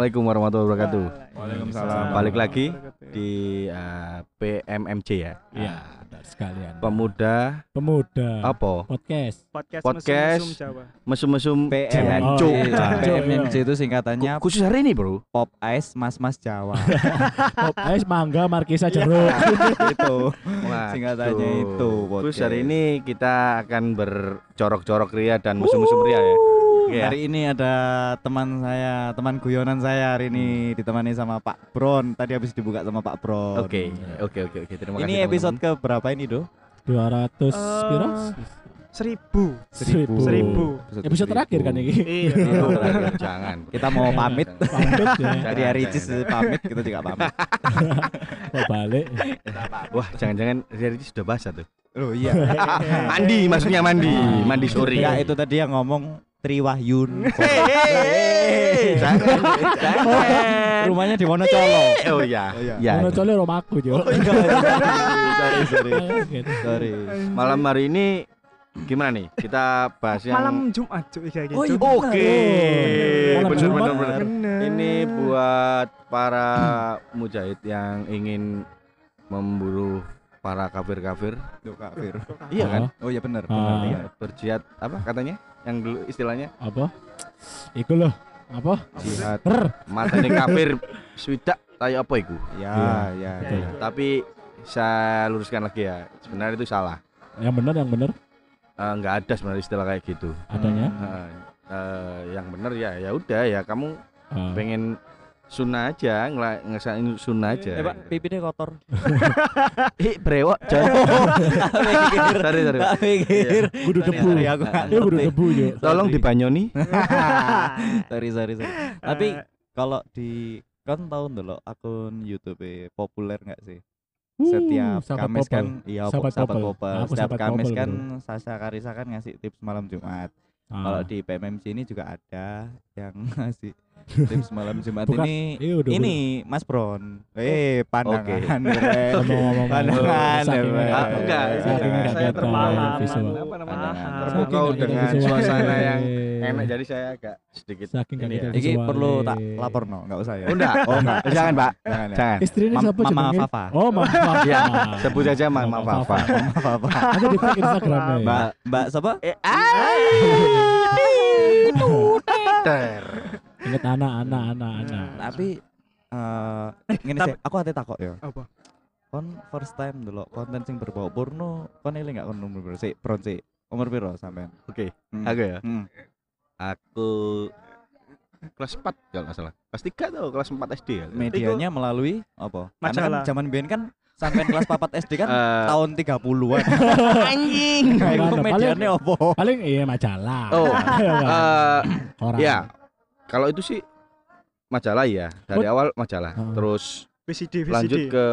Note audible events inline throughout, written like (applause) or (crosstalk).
Assalamualaikum warahmatullahi wabarakatuh. Waalaikumsalam. Balik lagi di eh, PMMC ya. Iya, sekalian. Pemuda Pemuda. apa? Podcast. Podcast, Podcast. mesum-mesum Jawa. Mesum-mesum PM. Jancuk. Oh, iya. Nah, PMMC itu singkatannya Ku- Khusus hari ini, Bro. Pop Ice Mas Mas Jawa. Pop Ice Mangga Markisa Jeruk. itu. Singkatannya itu, Khusus hari ini kita akan bercorok-corok ria dan mesum-mesum ria ya. Iya. Hari ini ada teman saya, teman guyonan saya hari ini ditemani sama Pak Bron. Tadi habis dibuka sama Pak Bron. Oke, oke, oke, oke. Terima kasih. Ini episode ke berapa ini, Do? 200 Eh, piro? Seribu. Seribu. Seribu. Episode terakhir kan ini. Iya. Jangan. Kita mau pamit. Pamit ya. Dari hari Ricis pamit, kita juga pamit. (laughs) Mau balik. Wah, jangan-jangan Ricis sudah basah tuh. Oh iya. (laughs) Mandi, maksudnya mandi, mandi sore. Enggak, itu tadi yang ngomong Triwahyun. (laughs) Hei, (laughs) jangan, jangan. Rumahnya di Wonocolo. Oh iya, Oh, iya. iya. Ono cole romaku yo. (laughs) sorry, sorry. Gitu. Sorry. Malam hari ini gimana nih? Kita bahas yang Malam Jumat gitu. Oh, iya. Oke, Malam bener, Jumat. bener, bener. Bener. Ini buat para mujahid yang ingin memburu para kafir-kafir. Kafir. (laughs) Iya kan? Oh iya benar. Ah. benar, iya. Berjihad apa katanya? Yang dulu istilahnya Apa? Iku loh. Apa? Jihad. Rer. matanya (laughs) kafir swidak tayo apa iku? Ya, ya. Ya, ya. Tapi saya luruskan lagi ya. Sebenarnya itu salah. Yang benar yang benar Eh, nggak ada sebenarnya istilah kayak gitu. adanya. Eh, eh, yang benar ya ya udah ya kamu Ah. pengen sunnah aja ngesain sunnah aja Eh, Pak, pipinya kotor. (laughs) ih brewok jangan Mikir. (laughs) sorry sorry Tak mikir. Kudu Sorry, debu. Eh kudu debu yo. tolong dibanyoni (laughs) sorry, sorry, sorry. Tapi Eh, kalau di kan tahu dulu akun YouTube populer nggak sih? Uh, Setiap sahabat Kamis popel. kan iya Sahabat sahabat popel. popel. Aku Setiap sahabat Kamis popel, kan bro. Sasha Karisa kan ngasih tips malam Jumat. Ah. Kalau di PMMC ini juga ada yang (laughs) ngasih tips malam Jumat Bukan, ini Iya udah. ini Mas Bron. Eh, pandangan. Oke. keren. Ngomong-ngomong. Pandangan. Enggak, saya terpaham. visual. Apa namanya? Terpukau dengan visual. suasana yang enak jadi saya agak sedikit Saking ini ya. Visual. perlu tak lapor no, enggak usah ya. oh enggak Oh, enggak. (laughs) jangan pak Jangan ya. jangan Istrinya siapa Mama? Fafa. Oh, Mama (laughs) Fafa. ya sebut aja mama Fafa. Mama Fafa. Ada di tag Instagramnya. ya? Mbak Mbak siapa? eh ter Ingat anak, anak, anak, anak. Tapi eh ngene sih, aku ate takok ya. Apa? Kon first time dulu konten sing berbau porno, kon eling gak kon umur piro sih? Bron sih. Umur piro sampean? oke Hmm. aku ya Hmm. aku kelas 4 kalau nggak salah kelas 3 atau kelas 4 SD ya Medianya melalui apa? Karena kan Majalah. zaman biyen kan sampean kelas 4 SD kan Eh, tahun 30-an. anjing itu Mana, medianya apa? Paling iya majalah. oh (laughs) Orang. ya kalau itu sih majalah ya dari Oh. awal majalah Ah. terus VCD, VCD. lanjut ke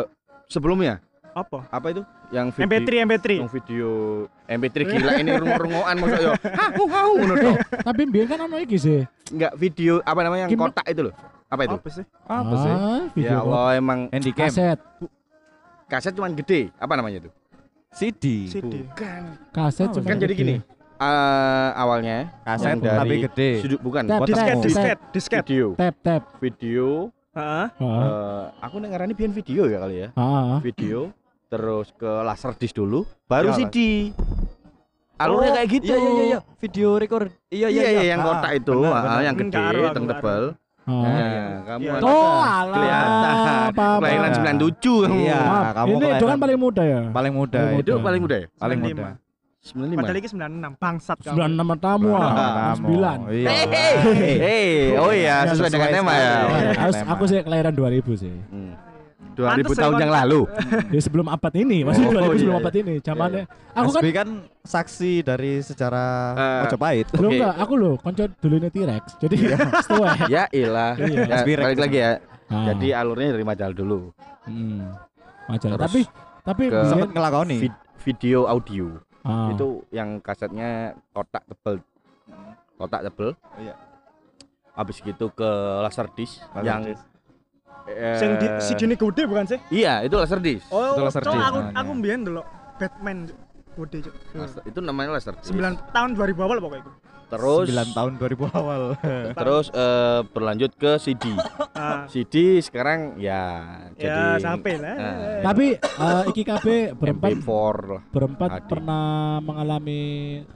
sebelumnya apa? apa itu yang video MP3, MP3. yang video MP3 gila ini rung-rungoan maksud yo (laughs) hau hau ngono toh. Tapi biar kan ono iki sih. enggak video apa namanya yang kotak itu loh apa itu Apa sih? Apa sih? Ah, ya Allah emang Handycam, kaset, kaset cuman gede apa namanya itu CD, CD. bukan kaset Oh, cuma kan jadi gini eh awalnya kaset Yang dari tapi gede. sudut bukan Tap, Kotak Disket, disket, disket. video Tap tap. video Heeh. Heeh. eh aku ngarani biyen video ya kali ya Heeh. video terus ke laserdisc dulu baru Ya, CD alurnya Oh, kayak gitu Iya iya iya, iya. video record. Iya iya iya yang Ah, kotak itu benar, ah, benar. yang gede Enggak, Heeh. nah kamu Iya. Oh, alah. kelihatan kelahiran 97 kamu Iya. Maaf, kamu ini itu kan paling muda ya. paling muda Paling itu muda. paling muda ya paling 95. muda 95 Padahal ini 96. Bangsat kamu. 96 tamu ah. Kamu. 9. Iya. Hei, oh iya sesuai dengan tema ya. Harus aku sih kelahiran 2000 sih. Hmm. 2000 Pantes tahun ya, yang lalu. (laughs) Ya sebelum abad ini, maksudnya Oh, 2000 sebelum iya, abad ini. Zamannya aku kan SB kan saksi dari Eh, Mojopahit. belum Oke. enggak, aku loh konco dulunya T-Rex. Jadi (laughs) setua. Ya ilah. Iya. Ya, balik lagi ya. Ah. Jadi alurnya dari majalah dulu. hmm. Majalah. Terus Tapi tapi ke- Sempat ngelakoni. Vid- video audio ah. itu yang kasetnya kotak tebel. Kotak tebel. Iya. Habis gitu ke laserdisc yang eh, Sing di si gini gede bukan sih? Iya, itu laserdisc. Oh, Itu laser disc aku namanya. aku mbiyen dulu Batman Cuk. Laser- itu namanya laserdisc. 9 tahun 2000 awal pokoknya itu. Terus 9 tahun 2000 awal. terus eh, berlanjut ke CD. Ah, CD sekarang ya ya jadi sampai lah. Nah, Tapi eh, iki kabeh berempat MP4 lah. berempat Adik. pernah mengalami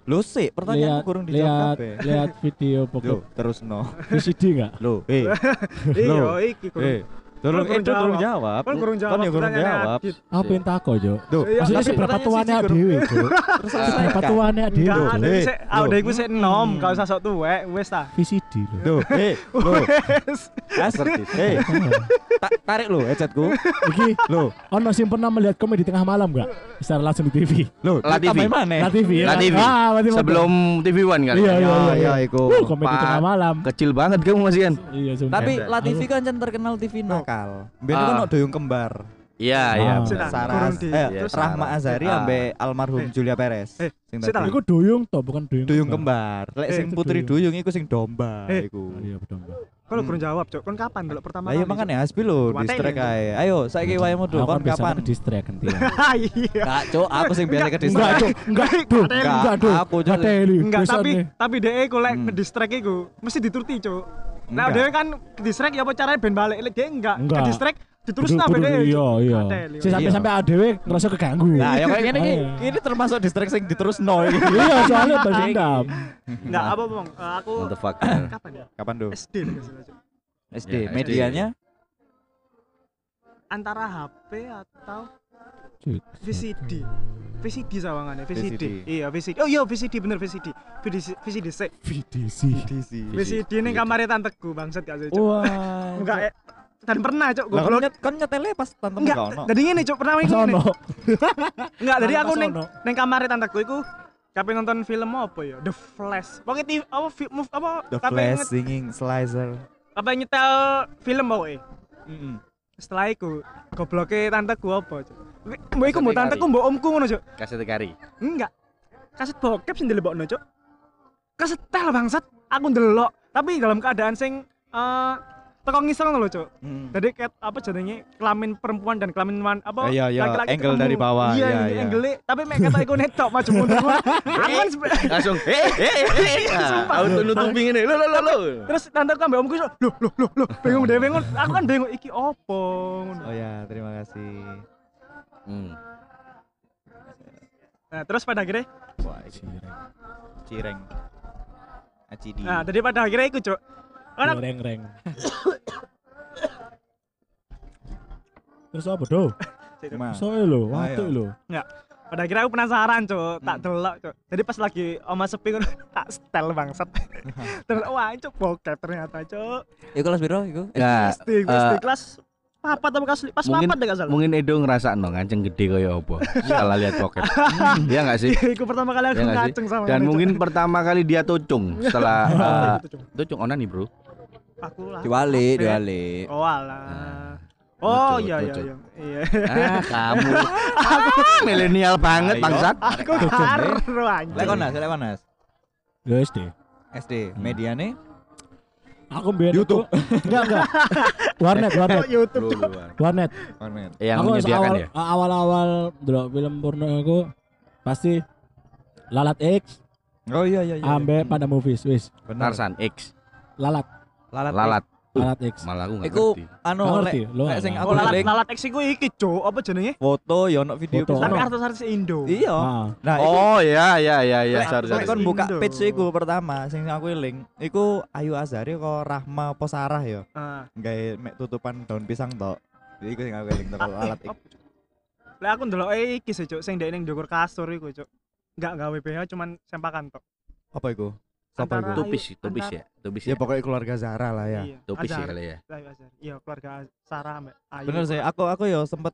Lu sih pertanyaanmu lihat kurang dijawab lihat lihat video pokok terus no. VCD enggak? Lo, eh, (laughs) Iya, Loh. iki kurang. eh. Kan kurang itu kurang jawab. Kan kurang jawab. Kan ya kurang pertanyaannya jawab. Apa yang tako, Jo? Duh, Iya, Maksudnya tapi sih berapa pertanyaan tuannya siji, dhewe, Jo? Terus Ah. Berapa tuannya dhewe? Enggak ada sik ada iku sik enom, gak usah sok tuwek, wis ta. VCD loh. Duh, eh, lo, Wes. As, eh, ta- tarik lo headsetku. Iki Lo, ono sing pernah melihat komedi tengah malam enggak? Secara langsung di TV. lo, La TV. La TV ya. La TV. Ah. Sebelum TV One kan. Iya, iya, Ya, iya. ya, iya. iku. Uh, komedi tengah malam. Kecil banget kamu masih kan. Iya. Tapi. La TV kan kan terkenal TV nakal. Biar Ah. kan ono doyong kembar. Iya, iya. Ah. kurang di- eh, terus Rahma. Azhari Ah. ambek almarhum Eh. Julia Perez. Eh, Sing tadi. Iku duyung toh, bukan duyung. Duyung kembar. Lek Eh, sing itu putri duyung. duyung iku sing domba Eh. iku. Iya betul. Kalau Hmm. kurang jawab, Cok. Kon kapan dulu pertama iya kali, makanya Hasbi lo Mateni, di strike Cok. ae. Ayo saiki wayemu do Aku kon kapan? distract kan dia. Cok? Iya. Enggak, Cuk, aku sing biasa ke Enggak. Cuk. Enggak, Duh. Enggak, Enggak, Duh. aku. Enggak, tapi tapi DE ku lek Hmm. ngedistract iku mesti dituruti, Cuk. Nah, dhewe kan distract ya apa caranya ben balik. Lek dia enggak, Enggak. ke distract diterus Kudu- nang kudu- DE. Iya, iya. Mateli. Si sampai Iya. sampai ADW ngerasa keganggu. Nah, ya kayak gini iki. Iya. Ini termasuk distract sing diterus no iki. Iya, soalnya berdendam. Enggak apa, Bang. Eh, Aku What the fuck. kapan ya? Kapan do? SD. SD. Ya. Medianya Antara HP atau. VCD. VCD sawangannya, VCD. VCD. Iya, VCD. Oh iya, VCD bener VCD. VCD VCD sik. VDC. DC. VCD ning kamare tanteku, bangsat gak sih. Wah. Enggak eh, dan pernah, Cuk. Lah kon Goblok. nyet kon nyetele pas tante Enggak, jadi ngene Cuk, pernah. Sono. Enggak, jadi aku neng neng kamar tanteku iku kape nonton film apa ya? The Flash. Pokoknya TV apa film apa The Flash singing Slicer. kape nyetel film pokoknya. Heeh. Setelah iku gobloke tanteku apa, Cuk? Mbok iku mbok Kaset tanteku mbok omku ngono, Cuk. Kaset kari. Enggak. Kaset bokep sing dilebokno, Cuk. Kesetel bangsat. Aku ndelok, tapi dalam keadaan sing eh teko ngisor ngono lho, Cuk. Mm. Jadi kayak apa jadinya kelamin perempuan dan kelamin wan apa Iya, iya, laki-laki angle ketemu. dari bawah, iya, iya, iya. angle tapi mek kata iku netok maju mundur (laughs) aku kan (laughs) Langsung eh eh eh. Auto nutupi ngene. Lo lo lo lo. terus tante aku ambek omku loh loh loh loh bingung deh bingung aku kan bingung iki opo ngono. Oh ya, terima kasih. Hmm. nah terus pada akhirnya Wah, cireng. Acidi. nah jadi pada akhirnya iku cok kan aku- Reng reng. Terus apa do? Soalnya lo, waktu lo. pada akhirnya aku penasaran cok tak Hmm. delok cok jadi pas lagi oma sepi ngono (laughs) tak setel bangsat (laughs) terus wah cok bokep ternyata cok Iku kelas piro iku? Enggak. SD SD eh, kelas papat apa kelas li- pas mungkin- papat deh gak salah Mungkin Edo ngerasa no nganceng gede kaya apa. Salah lihat bokep. Iya enggak sih? (laughs) Iku pertama kali aku Iya nggak sih? ngaceng sama Dan mungkin pertama kali dia tucung setelah Apa (laughs) eh, itu, Cok? tucung onani, Bro. aku lah Diwali, diwali. Oh alah. Nah, Oh iya iya iya. Iya. Ah, kamu. (laughs) Ah, milenial banget Ayo. bangsat. Aku karo anjing. konas, lek konas. Lo SD. SD, mediane Aku biar YouTube. (laughs) Enggak enggak. Warnet, warnet, Oh, YouTube. Warnet. Warnet. Yang aku menyediakan awal, ya. awal-awal delok film porno aku pasti Lalat X Oh iya iya iya. ambe pada movies wis. Benar. Tarsan X, Lalat, Lalat. lalat. Lalat X. Malah aku enggak Iku ngerti. anu lek lek sing aku Oh lalat lalat X iku iki cok apa jenenge? foto ya ono video Foto. pisan. Tapi artis-artis Indo. Iya. Ah, Nah, iku Oh iya iya iya iya, Lek- lek kon buka page iku pertama sing aku link iku Ayu Azhari kok Rahma apa Sarah ya Ah. gawe mek tutupan daun pisang tok jadi iku sing aku link toko Ah, alat eh, iku Lah aku ndelok e iki sih cok sing ndek ning ndukur kasur iku cok. Enggak gawe BH cuman sempakan tok. apa iku Siapa Antara- iku? Tupis, Ayu, tupis antara- ya, tupis Ya ya. pokoknya keluarga Zara lah ya. Iya. Tupis ya Azhar. kali ya. Ayu Azhar. Iya keluarga Sarah ambek Ayu. Bener sih, aku aku ya sempet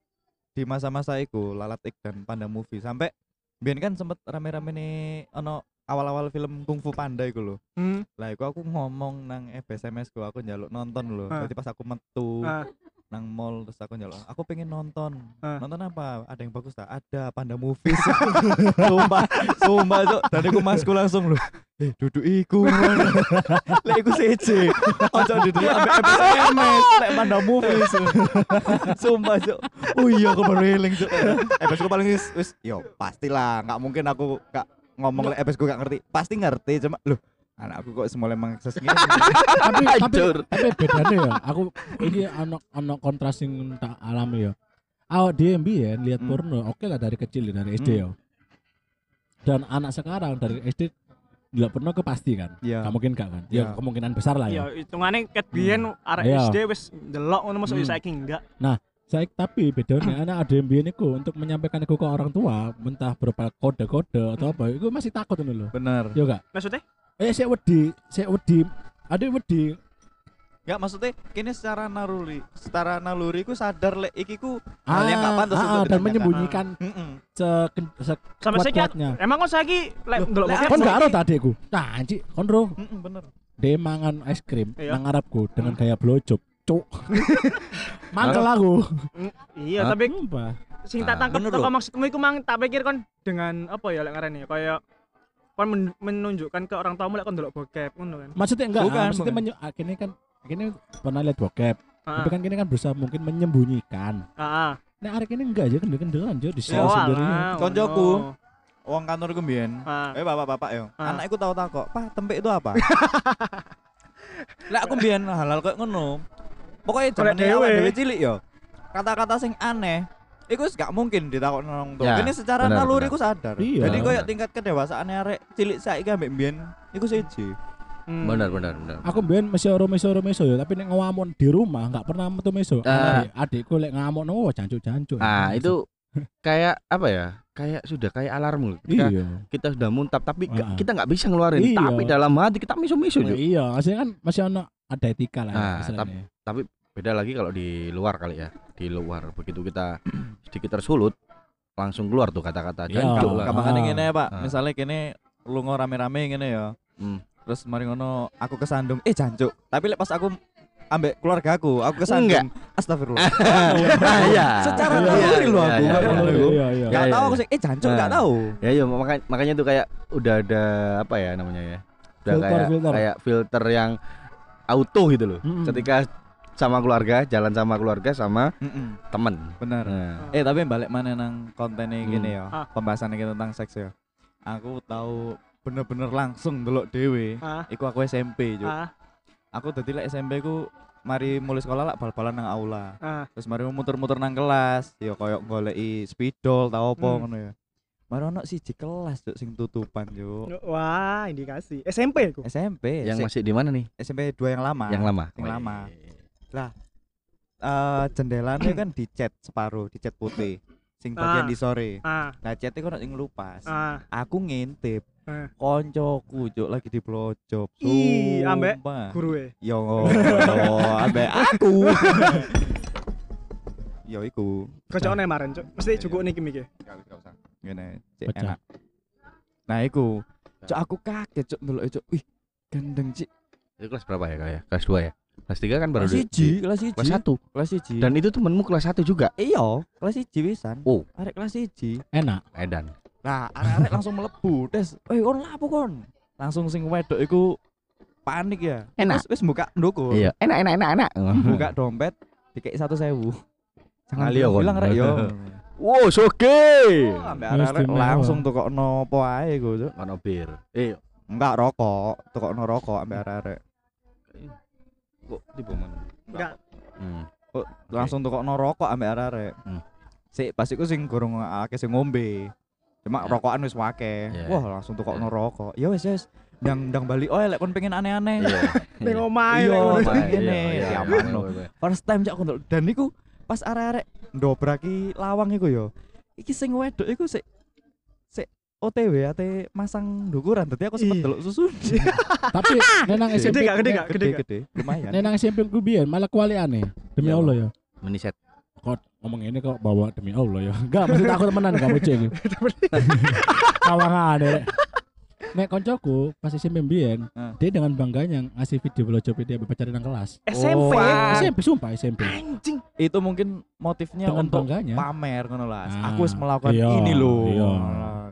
di masa-masa iku Lalat Ik dan Panda Movie sampai Biar kan sempet rame-rame nih ono awal-awal film Kung Fu Panda iku lho. Hmm. Lah iku aku ngomong nang FSMS ku aku njaluk nonton lho. Ah. Berarti pas aku metu Ah. Nang mall terus aku njaluk, aku pengen nonton. Nonton apa? Ada yang bagus tak? Ada Panda Movies. (laughs) sumpah, sumpah cok. Dan iku masku langsung lho. Eh, duduk iku. (laughs) Lek iku CC. Ojo duduk ambek FSMS. Lek Panda Movies. (laughs) sumpah cok. Oh iya aku baru eling cok. FS ku paling wis wis yo pastilah nggak mungkin aku gak ngomong lek FS ku gak ngerti. Pasti ngerti cuma loh Anakku kok semula mengakses gini. (laughs) tapi tapi Hancur. tapi bedanya ya aku ini anak anak kontras yang tak alami ya awak dia mbiyen lihat Hmm. porno oke lah dari kecil dari SD Hmm. ya dan anak sekarang dari SD lihat porno ke pasti kan Iya. Gak mungkin gak kan ya Iya. kemungkinan besar lah Ya ya hitungannya ket biyen arek Iya. SD wis delok ngono masuk Hmm. saiki enggak. saya tapi bedanya (clears throat) anak ada yang mbiyen iku untuk menyampaikan itu ke orang tua entah berupa kode-kode atau apa itu masih takut lho Bener. ya gak Maksudnya? Eh saya wedi saya wedi. Ada wedi. Enggak maksudnya kini secara naluri, secara naluri ku sadar lek iki ku hal yang gak Ah, pantas ah, untuk dan menyembunyikan Heeh. se, se Sampai kuat-kuatnya emang kok saiki lek ndelok kon gak ero tadi aku nah anjing kon ro Heeh, bener. dia mangan es krim Iya. nang Arabku dengan gaya blowjob cuk. (laughs) Mangkel aku. Mm, Iya, tapi sing tak Ah, tangkep teko maksudmu iku mang tak pikir kon dengan apa ya lek ngarani ya? Kayak kon men- menunjukkan ke orang tuamu lek kon ndelok bokep ngono kan. maksudnya enggak Bukan, ah, maksudnya ah, kini kan kini pernah lihat bokep Heeh. tapi kan kini kan berusaha mungkin menyembunyikan Heeh. nah hari ini enggak aja kendel kendelan aja di sini oh, sendiri Koncoku. ngono. Wong kantorku mbiyen. Ah. Eh bapak-bapak yo. Ah. Anakku tahu takok, "Pak, tempe itu apa?" (laughs) Lah aku mbiyen halal kayak ngono. Pokoknya Golek zaman awak dhewe. dhewe cilik yo. Kata-kata sing aneh Iku gak mungkin ditakok nang tua. Ya, Ini secara benar, naluri ku sadar. Iya. Jadi koyo tingkat kedewasaan arek cilik saiki ambek mbiyen iku siji. Hmm. Benar benar benar. aku mbien meso oro meso oro meso ya tapi nek ngamuk di rumah enggak pernah metu meso Ah. Adik- adikku lek ngamuk no jancuk jancuk Ah, itu kayak apa ya? Kayak sudah kayak alarm. Ketika iya kita sudah muntap tapi Ah. kita nggak bisa ngeluarin. Iya. Tapi dalam hati kita Oh, Juk. iya maksudnya kan masih ono ada etika lah Ah, istilahnya. Beda lagi kalau di luar kali ya. Di luar begitu kita (clears throat) sedikit tersulut langsung keluar tuh kata-kata Iya. Betul lah. Gampang Ah. ngene Pak. Ah. Misalnya kene lunga rame-rame ngene ya. Hmm. Terus mari ngono aku kesandung, eh jancuk. Tapi lek pas aku ambek keluarga aku, aku kesandung. Astagfirullah. (laughs) Ah, (laughs) iya. Secara Iya, naluri iya, iya, aku, iya, iya, iya. iya iya Gak Iya, tahu iya. aku sih, eh jancuk gak Ah. tahu. Ya iya makanya makanya tuh kayak udah ada apa ya namanya ya. Udah Filter, kayak filter. kayak filter yang auto gitu loh. Mm-mm. Ketika sama keluarga, jalan sama keluarga sama Heeh, temen. bener. Nah, Eh tapi balik mana nang kontennya Hmm. gini ya, Ah. pembahasan kita tentang seks ya. Aku tahu bener-bener langsung delok dewe. Ah. Iku aku SMP juk. Ah. Aku dadi lek SMP ku mari mulai sekolah lah bal-balan nang aula. Ah. Terus mari muter-muter nang kelas, ya koyo goleki spidol tau apa Hmm. ngono ya. Mari ono siji kelas juk sing tutupan juk. Wah, indikasi. SMP aku. SMP. yang Si- masih di mana nih? SMP 2 yang lama. Yang lama. Yang Oh, lama. Iya. Eh jendelanya kan dicat separuh, dicat putih. Sing bagian Ah. di sore. Ah. Nah, catnya kok sing lupas. Ah. Aku ngintip. Ah. Koncoku juk lagi di blowjob. Ih, ambek. Guru e. (laughs) Yo, ambek aku. (laughs) Yo iku. Kocokne kemarin, Cuk. Mesti cukup niki mikir. Ngene, cek enak. Nah, iku. Cuk aku kaget cuk ndelok cuk. Wih, gendeng cik. Itu kelas berapa ya kak ya? Kelas 2 ya? Kelas 3 kan baru Kelas di- siji, di- kelas siji. Kelas 1 Kelas siji. Dan itu temenmu kelas 1 juga iya, kelas siji wisan. Oh. Arek kelas siji. enak Edan Nah, arek-arek langsung melebu. Des, "Eh, kon lapo kon?" Langsung sing wedok iku panik ya. Enak. Wis wis buka ndoko. Iya enak enak enak enak (laughs) Buka dompet satu sewu. Jangan Ngali ya, kon. bilang rek yo. (laughs) Wow soge Oh, langsung tukokno apa ae go, Cuk. Ono bir Eh Enggak rokok, tukokno rokok ambek arek. Kok tiba mana? Enggak. Hmm. Kok langsung tukokno rokok ambek arek. Hmm. Sik pas iku sing gorong akeh sing ngombe. Cuma Ya. rokokan wis wake. Ya. Wah, langsung tukokno Ya. rokok. Ya wis wis. Ndang ndang bali oh lek kon pengen aneh-aneh. Iya (laughs) Ning omahe Iya. Iya, Gini, iya, ya, mano. First time cak ndelok. dan niku pas arek-arek ndobraki lawang iku yo. Iki sing wedok iku sik OTW ate masang ndukuran dadi aku sempet Ih. delok susu. (laughs) tapi nenang Gede SMP gak, gede gak? gede gede lumayan. nenang SMP ku biyen malah kuali aneh demi Iya, Allah ya Meniset kok ngomong ini kok bawa demi Allah ya enggak maksud aku temenan gak bocah iki kawangan rek Nek koncoku pas SMP mbiyen, Ah. dia dengan bangganya ngasih video blowjob dia pacaran nang kelas. SMP. Oh. SMP sumpah SMP. Anjing. Itu mungkin motifnya Dengan untuk bangganya. pamer ngono lah. Ah, aku wis melakukan iya, ini loh. iya.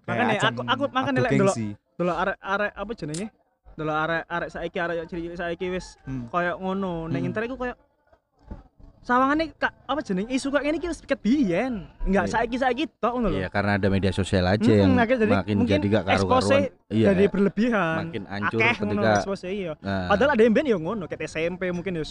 Makanya ajang aku- aku- makanya adu lek delok- gengsi. Delok arek-arek apa jenenge? Delok arek-arek saiki arek cilik saiki wis Hmm. koyo ngono. Ning Hmm. internet iku koyo sawangane kak apa jeneng isu kok ngene iki wis ket biyen. Enggak Iya. saiki-saiki tok ngono lho. Iya, karena ada media sosial aja Mm, yang jadi makin mungkin jadi gak karu-karuan. Iya. Jadi berlebihan. makin hancur Akeh ketika expose iya. nah, Padahal ada yang ben ya ngono, ket SMP mungkin ya.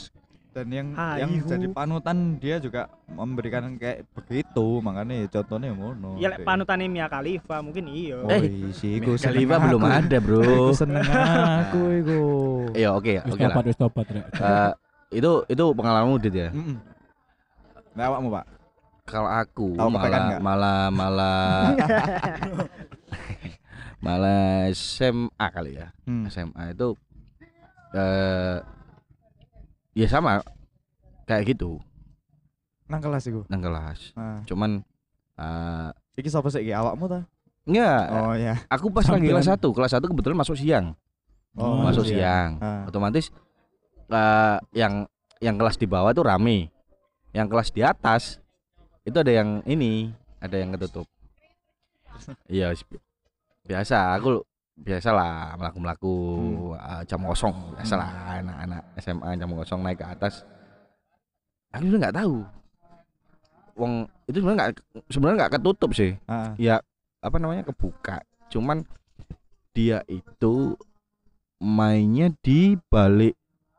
dan yang Ah, yang jadi panutan dia juga memberikan kayak begitu makanya contohnya ngono Ya lek panutane Mia Khalifa mungkin iya. oh, Eh, isi Mia Khalifa belum ada, Bro. (laughs) Seneng aku iku Iya, oke, oke lah. tobat tobat itu itu pengalamanmu Dit ya. Mm-mm. Nah, awakmu pak Kalau aku kepekan malah, malah malah (laughs) malah SMA kali ya. Hmm. SMA itu eh ya sama kayak gitu nang kelas iku nang kelas. nah Cuman eh iki sapa sih iki awakmu ta enggak, oh ya aku pas lagi kelas 1, kelas 1 kebetulan masuk siang. Oh, masuk iya. siang. Ah. Otomatis eh yang yang kelas di bawah tuh rame. Yang kelas di atas itu ada yang ini, ada yang ketutup. Iya, biasa. Aku biasa lah melaku-melaku eh, jam kosong biasa lah anak-anak SMA jam kosong naik ke atas. Aku juga nggak tahu. Wong itu sebenarnya nggak sebenarnya nggak ketutup sih. Ah. Ya apa namanya kebuka. Cuman dia itu mainnya di balik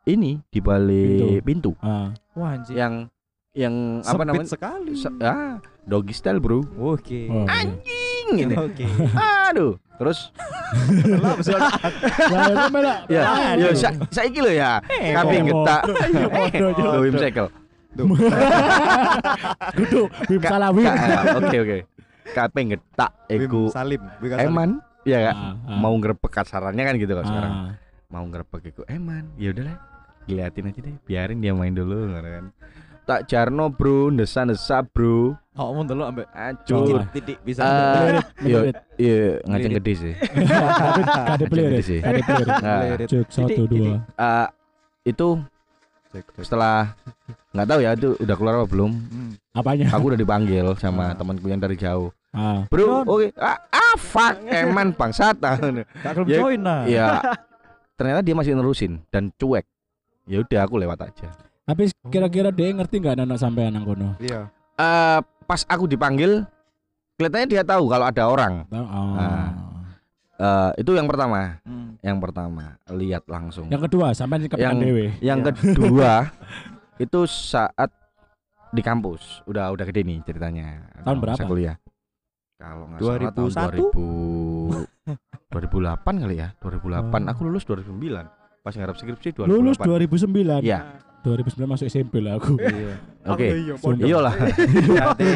ini di balik pintu, Ah. wah anjir yang yang apa Sempit namanya? sekali. Se- ah doggy style bro. Oke. Oh, iya. anjing gitu oke. Aduh. Terus? Ya ya saiki lho ya. Kabeh kok. getak. Lho, Wim Ka- salah Wim. Ka- ah, oke oke. Kabeh getak iku Salim eman. Ya Ah, ah. mau ngrebek kasarannya kan gitu kan sekarang. Mau ngrebek iku eman. Ya udahlah diliatin aja deh biarin dia main dulu kan tak jarno bro desa-desa bro awakmu ndelok ambek acur titik bisa Ah, iya melirit. iya ngajeng gede sih (laughs) Kade gede sih Kade. Nah, Lirit. Cek satu dua. eh, itu setelah nggak tahu ya itu udah keluar apa belum Hmm. Apanya? aku udah dipanggil sama Ah. temanku yang dari jauh Ah. bro oke ah, ah fuck eman bangsat Ah, Gak gelem Ya, join nah. ya (laughs) ternyata dia masih nerusin dan cuek ya udah aku lewat aja Tapi kira-kira dia ngerti nggak anak sampean nang kono? Iya. eh pas aku dipanggil kelihatannya dia tahu kalau ada orang Oh. Ah. Eh itu yang pertama Hmm. yang pertama lihat langsung Yang kedua sampean kepekan Yang- dewe. yang Iya. kedua (laughs) itu saat di kampus udah udah gede nih ceritanya Tahun Masa berapa? kuliah kalau nggak salah tahun 2001? 2000 2008 kali ya 2008 Oh. aku lulus 2009 pas ngarep skripsi 2008 Lulus 2009. Iya. 2009 masuk SMP lah aku. Iya. oke iya, podo. iyalah (laughs) Berarti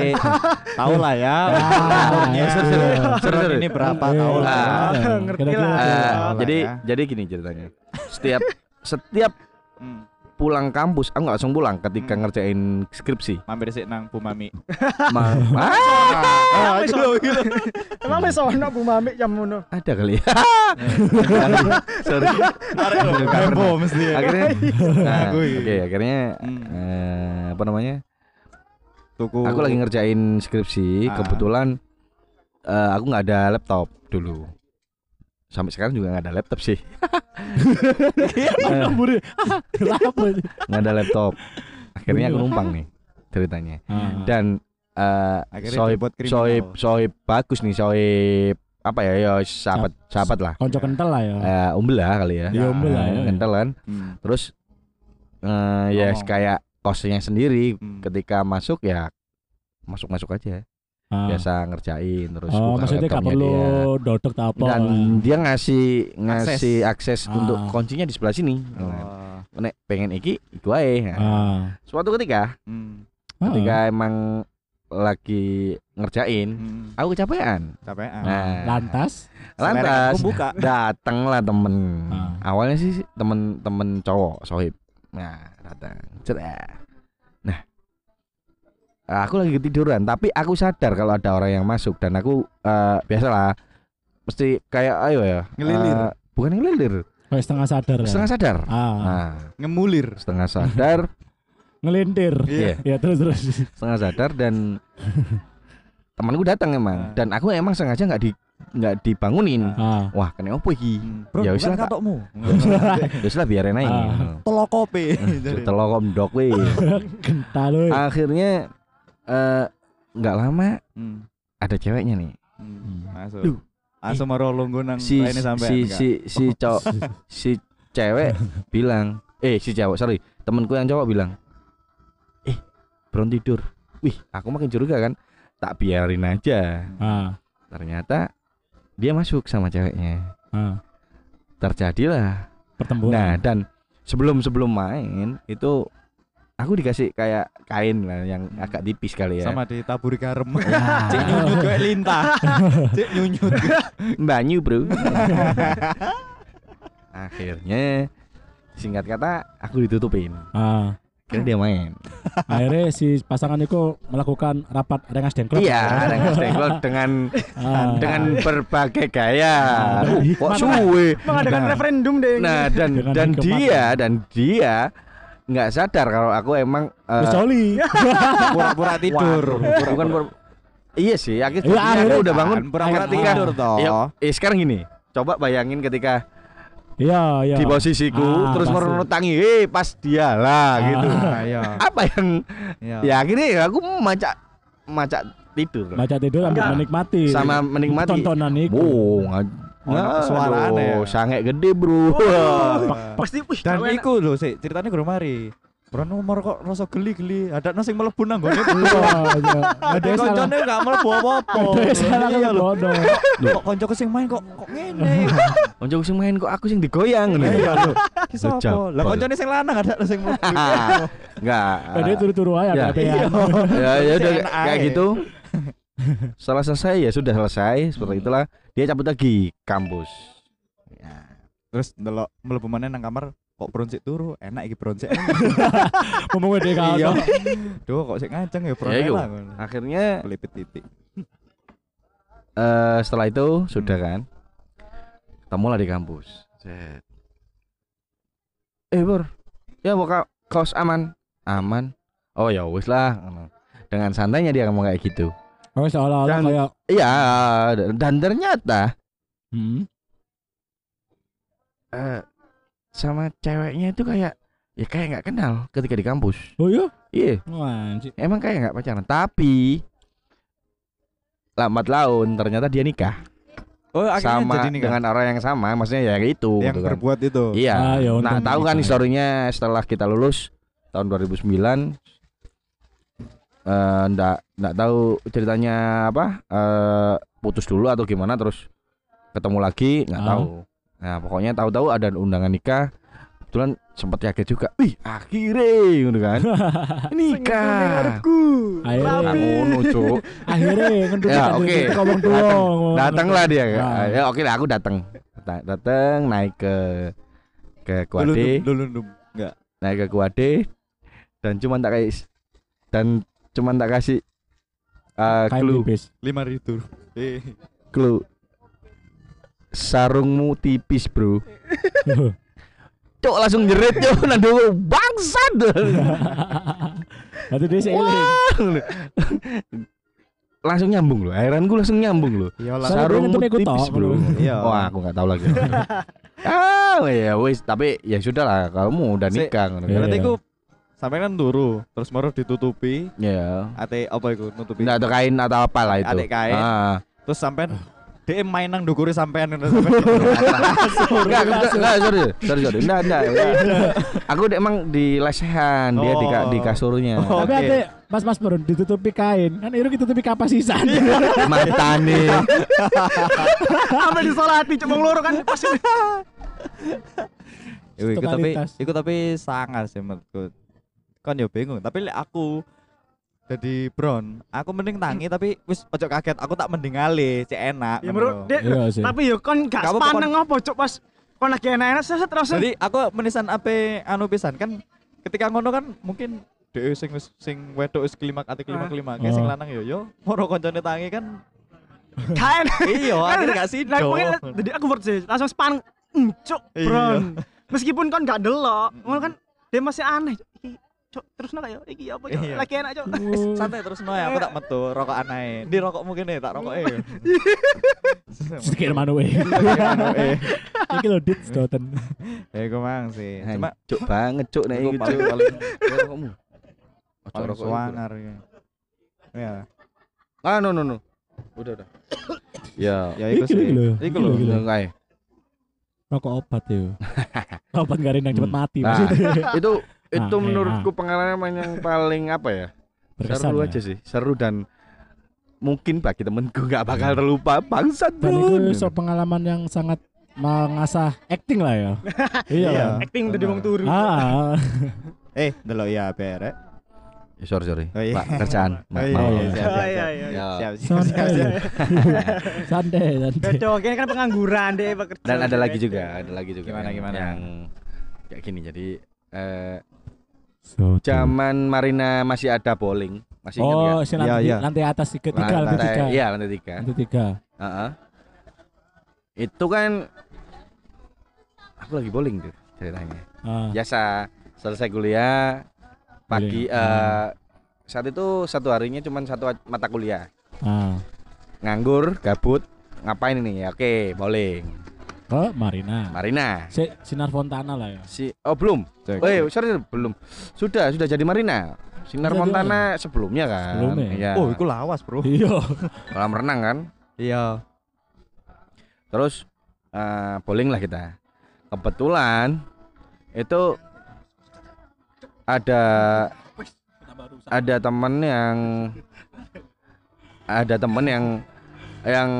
tahu lah ya. Ah, seru, seru. Ini berapa Eh, tahun Ah. lah. ngerti lah. Tahu lah jadi jadi gini ceritanya setiap setiap Hmm. Pulang kampus aku nggak langsung pulang ketika Hmm. ngerjain skripsi Mampir sik nang Bu Mami. (laughs) Ma (laughs) ah, Ah, gitu, gitu. Emang wis (laughs) ono Bu Mami jam ngono. ada kali ya sorry mesti. ya. akhirnya nah, Aku oke akhirnya Hmm. eh, apa namanya Tuku. aku lagi ngerjain skripsi Ah. kebetulan eh, aku nggak ada laptop dulu sampai sekarang juga nggak ada laptop sih (laughs) Ngamburi. Kenapa? nggak ada laptop akhirnya aku numpang nih ceritanya Ah. dan eh Akhirnya soib soib soib bagus nih soib apa ya ya sahabat sahabat lah Konco kental lah ya. eh umbel lah kali ya Iya, umbel lah ya. Eh, kental kan Hmm. terus eh ya Ngomong. kayak kosnya sendiri Hmm. ketika masuk ya masuk masuk aja Ah. biasa ngerjain terus Oh, buka maksudnya gak perlu dia. dodok apa. dan dia ngasih ngasih akses, Ah. untuk kuncinya di sebelah sini Oh. nek pengen iki iku ae Nah, Ah. suatu ketika Hmm. Ah. ketika emang lagi ngerjain Hmm. aku kecapean Capean. Nah, Lantas. lantas Aku buka. (laughs) datanglah temen Ah. awalnya sih temen-temen cowok sohib nah datang cerai nah aku lagi ketiduran tapi aku sadar kalau ada orang yang masuk dan aku eh, biasalah mesti kayak ayo ya Ngelilir. eh, bukan ngelilir Kayak setengah sadar. ya? setengah sadar Ah. nah Ngemulir. setengah sadar (laughs) Ngelintir. Iya. Ya terus terus. setengah sadar dan (laughs) temanku datang emang Ah. dan aku emang sengaja nggak di nggak dibangunin. Ah. Wah, kena opo iki? Hmm. Bro, Ya ya wis lah, katokmu. (laughs) Ya wis lah biarin aja. Ah. Telok kopi. Telok kondok we. Kental. Akhirnya eh nggak lama Hmm. ada ceweknya nih. Hmm. Hmm. Masuk. Duh. Langsung maro lungguh nang Si lainnya sampai si si si cowok si cewek bilang, eh si cewek sorry, temanku yang cowok bilang, eh Bron tidur. Wih, aku makin curiga kan. Tak biarin aja. Ah. Ternyata dia masuk sama ceweknya. Ah. Terjadilah Nah, Pertempuran. dan sebelum sebelum main itu aku dikasih kayak kain lah yang agak tipis kali ya. sama ditaburi garam. Ya. (laughs) Cik nyunyut gue lintah. (laughs) Cik nyunyut. Banyu, Bro. (laughs) Akhirnya singkat kata aku ditutupin. Ah. Kira dia main. Akhirnya si pasangan itu melakukan rapat rengas dengklok. Iya, dengan dengklok dengan Ah. dengan berbagai gaya. Ah, Uh, hikmat. kok suwe. Mengadakan Nah, referendum deh. Nah, dan dan dia dan dia nggak sadar kalau aku emang eh, Wis coli. (laughs) Pura-pura tidur. Waduh, bukan pura- Iya sih, akhirnya Iya, aku akhirnya udah bangun. Pura-pura tidur toh. Iya, eh sekarang gini, coba bayangin ketika Iya, iya. di posisiku Ah, terus pasti. meronot tangi, eh pas dia lah Ah. gitu. Ah, Iya. Apa yang Iya. ya akhirnya ya aku macak macak tidur Baca tidur sambil Enggak. menikmati. sama menikmati. tontonan itu. Oh, Ono Aduh, suarane ya. sange gede, Bro. (laughs) Wah. Pasti wih. Dan enak. iku lho sik ceritanya guru mari. Bro nomor kok rasa geli-geli. Ada nasi mlebu nang gone. (laughs) Iya, iya. Ada koncone gak mlebu apa-apa. Ada salah Iya kan lho. Kok koncoku sing main kok kok ngene. Koncoku sing main kok aku sing digoyang ngono. Iya lho. Ki sapa? Lah koncone sing lanang ada sing mlebu. (laughs) Enggak. Ada turu-turu aja Ya. ada Iya. ya ya udah kayak gitu setelah selesai ya sudah selesai. Seperti itulah. Dia cabut lagi kampus. Ya. Terus ndelok mlebu maneh nang kamar kok bronsik turu? Enak iki bronsik (laughs) Ngomong gede kau. iya duh kok sik ngaceng ya Ya, iku. lah. Akhirnya pelipit titik. Eh setelah itu sudah Hmm. kan ketemulah di kampus. Set. eh bor ya mau ka- kaos aman. Aman. Oh ya wis lah dengan santainya dia ngomong kayak gitu Oh, seolah-olah Dan- kayak iya dan ternyata hmm. eh sama ceweknya itu kayak ya kayak nggak kenal ketika di kampus Oh iya? iya emang kayak nggak pacaran tapi lambat laun ternyata dia nikah oh akhirnya sama jadi nih dengan orang yang sama maksudnya ya itu yang gitu kan. berbuat itu iya Ah, ya nah tahu kan nikah. historinya setelah kita lulus tahun 2009 eh ndak ndak tahu ceritanya apa eh putus dulu atau gimana terus ketemu lagi nggak Ah. tahu nah pokoknya tahu-tahu ada undangan nikah kebetulan sempat kaget juga wih akhirnya gitu kan (laughs) nikah. Akhirnya. Rapi. ngono cuk (laughs) Akhirnya Ya, oke. ngomong tuh. datanglah dia Nah. ya oke lah aku datang Da- datang naik ke ke Kuade lulundum. enggak naik ke Kuade dan cuman tak kasih dan cuman tak kasih uh, clue. lima ribu. Eh. Clue. Sarungmu tipis bro. (laughs) Cok langsung jerit cok nandu bangsat. (laughs) Berarti dia seiling. Wah. langsung nyambung loh. Airanku langsung nyambung loh. Sarung sarungmu itu ikut tipis bro. ngono. iya. Wah, aku nggak tahu lagi. (laughs) ah, ya wis, tapi ya sudah lah, kamu udah nikah ngono. Iya. kan. berarti iku sampai kan turu terus baru ditutupi Ya. ate apa iku nutupi Enggak ada kain atau apa lah itu. Adek kain. Ah. terus sampai dia main nang dukuri sampean ngono (laughs) sampean Enggak, enggak, enggak, sorry, sorry, sorry. Enggak, enggak. enggak. Aku dek emang di lesehan, dia di, di kasurnya. Oh. Tapi Oke. ate Mas Mas Bro ditutupi kain. Kan itu ditutupi kapas sisan. (laughs) Matane. (laughs) Sampai disolati cuma loro kan pasti. Iku iku tapi iku tapi sangar sih menurutku. Kan ya bingung, tapi lek aku jadi Bron, aku mending tangi tapi wis ojo kaget, aku tak mending ale, cek enak. Ya menurut dia Iya sih. tapi yo kon gak Kamu sepaneng apa cuk pas kon lagi enak-enak set terus Jadi aku menisan ape anu pisan kan ketika ngono kan mungkin dhewe sing wis sing wedok wis klimak ati klimak klimak sing Oh. lanang yo yo moro koncone tangi kan kain. iya akhirnya gak pokoknya jadi aku bersih langsung sepaneng "Mm, cuk Iya. bron. Meskipun kon gak delok, ngono kan dia masih aneh. Cuk terus nak yo iki apa cuk Iya. lagi enak. Oh. (laughs) santai terus no ya aku tak metu rokok aneh di rokok mungkin nih tak rokok Sedikit manu eh. eh Iki lho dit sedoten. ya iku mang sih cuma cuk banget cuk nek Iku iki paling- paling rokokmu. Paling suangar ya ya Ah no no no. Udah udah. Ya, ya iku Iki sih iku lho. udah kae. Rokok obat yo. (laughs) Obat garin yang cepet Hmm. mati Nah, maksudnya. itu itu Ah, eh, menurutku pengalaman yang paling apa ya? Berkesan seru ya. aja sih, seru dan mungkin bagi temenku nggak bakal terlupa bangsat Dan bro. itu so pengalaman yang sangat mengasah acting lah ya. (laughs) iya. Iya. Acting dari wong turu. Ah, (laughs) eh delok ya berek Ya, sorry sorry, Oh, iya. Pak kerjaan. (laughs) oh iya maaf. iya, iya. siap siap Oh, iya, siap iya. Ya. siap siap siap santai. siap santai, kini kan pengangguran deh bekerja. Dan ada lagi juga, ada lagi juga. Gimana, gimana? Yang kayak gini. Jadi eh, So, zaman Marina masih ada bowling, masih ingat Oh, nggak? si lantai, Iya, iya. lantai atas tiga, tiga, lantai Lantai- tiga. Iya lantai tiga. Lantai tiga. Heeh. Itu kan aku lagi bowling tuh ceritanya. Ah, Biasa selesai kuliah pagi Bowling. eh saat itu satu harinya cuma satu mata kuliah. ah. Nganggur, gabut, ngapain ini? Ya oke, bowling. Oh, Marina. Marina. Si, Sinar Fontana lah ya. Si Oh, belum. Cek. Eh, sorry, belum. Sudah, sudah jadi Marina. Sinar Sudah Montana sebelumnya kan. Sebelumnya. Iya. oh iku lawas bro Iya. (laughs) kolam renang kan. iya Terus eh, bowling lah kita. Kebetulan itu ada ada temen yang ada temen yang yang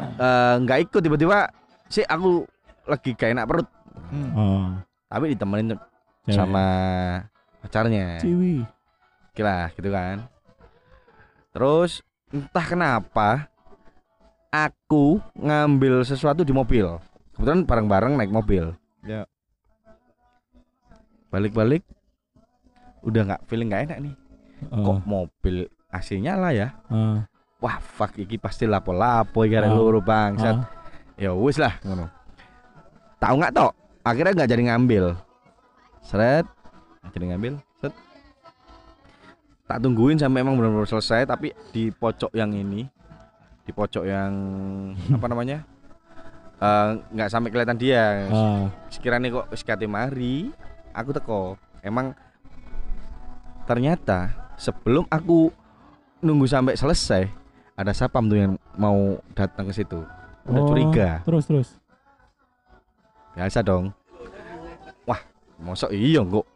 eh, nggak ikut tiba-tiba sih aku lagi gak enak perut. Hmm. Oh, tapi ditemenin cewek. sama pacarnya. Ciwi. Gila gitu kan. Terus entah kenapa aku ngambil sesuatu di mobil. Kebetulan bareng-bareng naik mobil. Ya. balik-balik udah nggak feeling nggak enak nih. Oh, kok mobil AC nyala ya. Ah, wah fuck iki pasti lapo-lapo iki arek Ah. loro bangsat. Ah. ya wis lah ngono. Tahu nggak tok? Akhirnya nggak jadi ngambil. Seret. Jadi ngambil set. Tak tungguin sampai emang benar-benar selesai tapi di pojok yang ini di pojok yang (laughs) apa namanya? Eh, nggak sampai kelihatan dia. Ah, sekiranya kok wis kate mari aku teko. Emang ternyata sebelum aku nunggu sampai selesai ada sapam tuh yang mau datang ke situ udah Oh. curiga terus terus. biasa dong wah mosok iya kok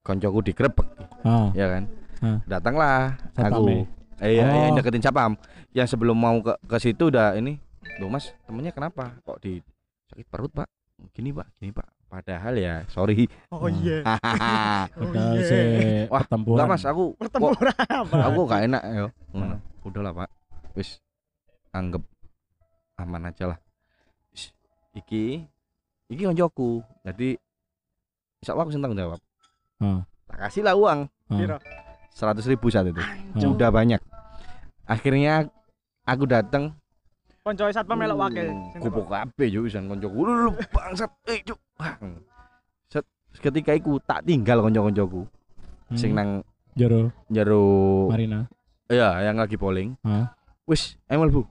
koncoku digrebek Ah, ya kan Ah. datanglah aku eh iya, iya, Oh. deketin sapam yang sebelum mau ke ke situ udah ini loh mas temennya kenapa kok di sakit perut pak gini pak gini pak padahal ya sorry Oh iya. (laughs) Oh Udah iya. Wah, enggak mas aku kok Pertempuran apa? aku gak enak yo Hmm. udahlah pak wis anggap aman aja lah. Wis, iki iki koncoku. Jadi insya Allah aku senang jawab. Ah. tak kasih lah uang. Piro? seratus ribu saat itu. Ah. udah banyak. Akhirnya aku datang Koncoe satpam melok wakil. kupu kabeh yo wisan koncoku lu bangsat. Eh cuk. Set ketika iku tak tinggal konco-koncoku. Hmm. sing nang Jero. jero Marina. iya yang lagi bowling. Ah. Wis emel bu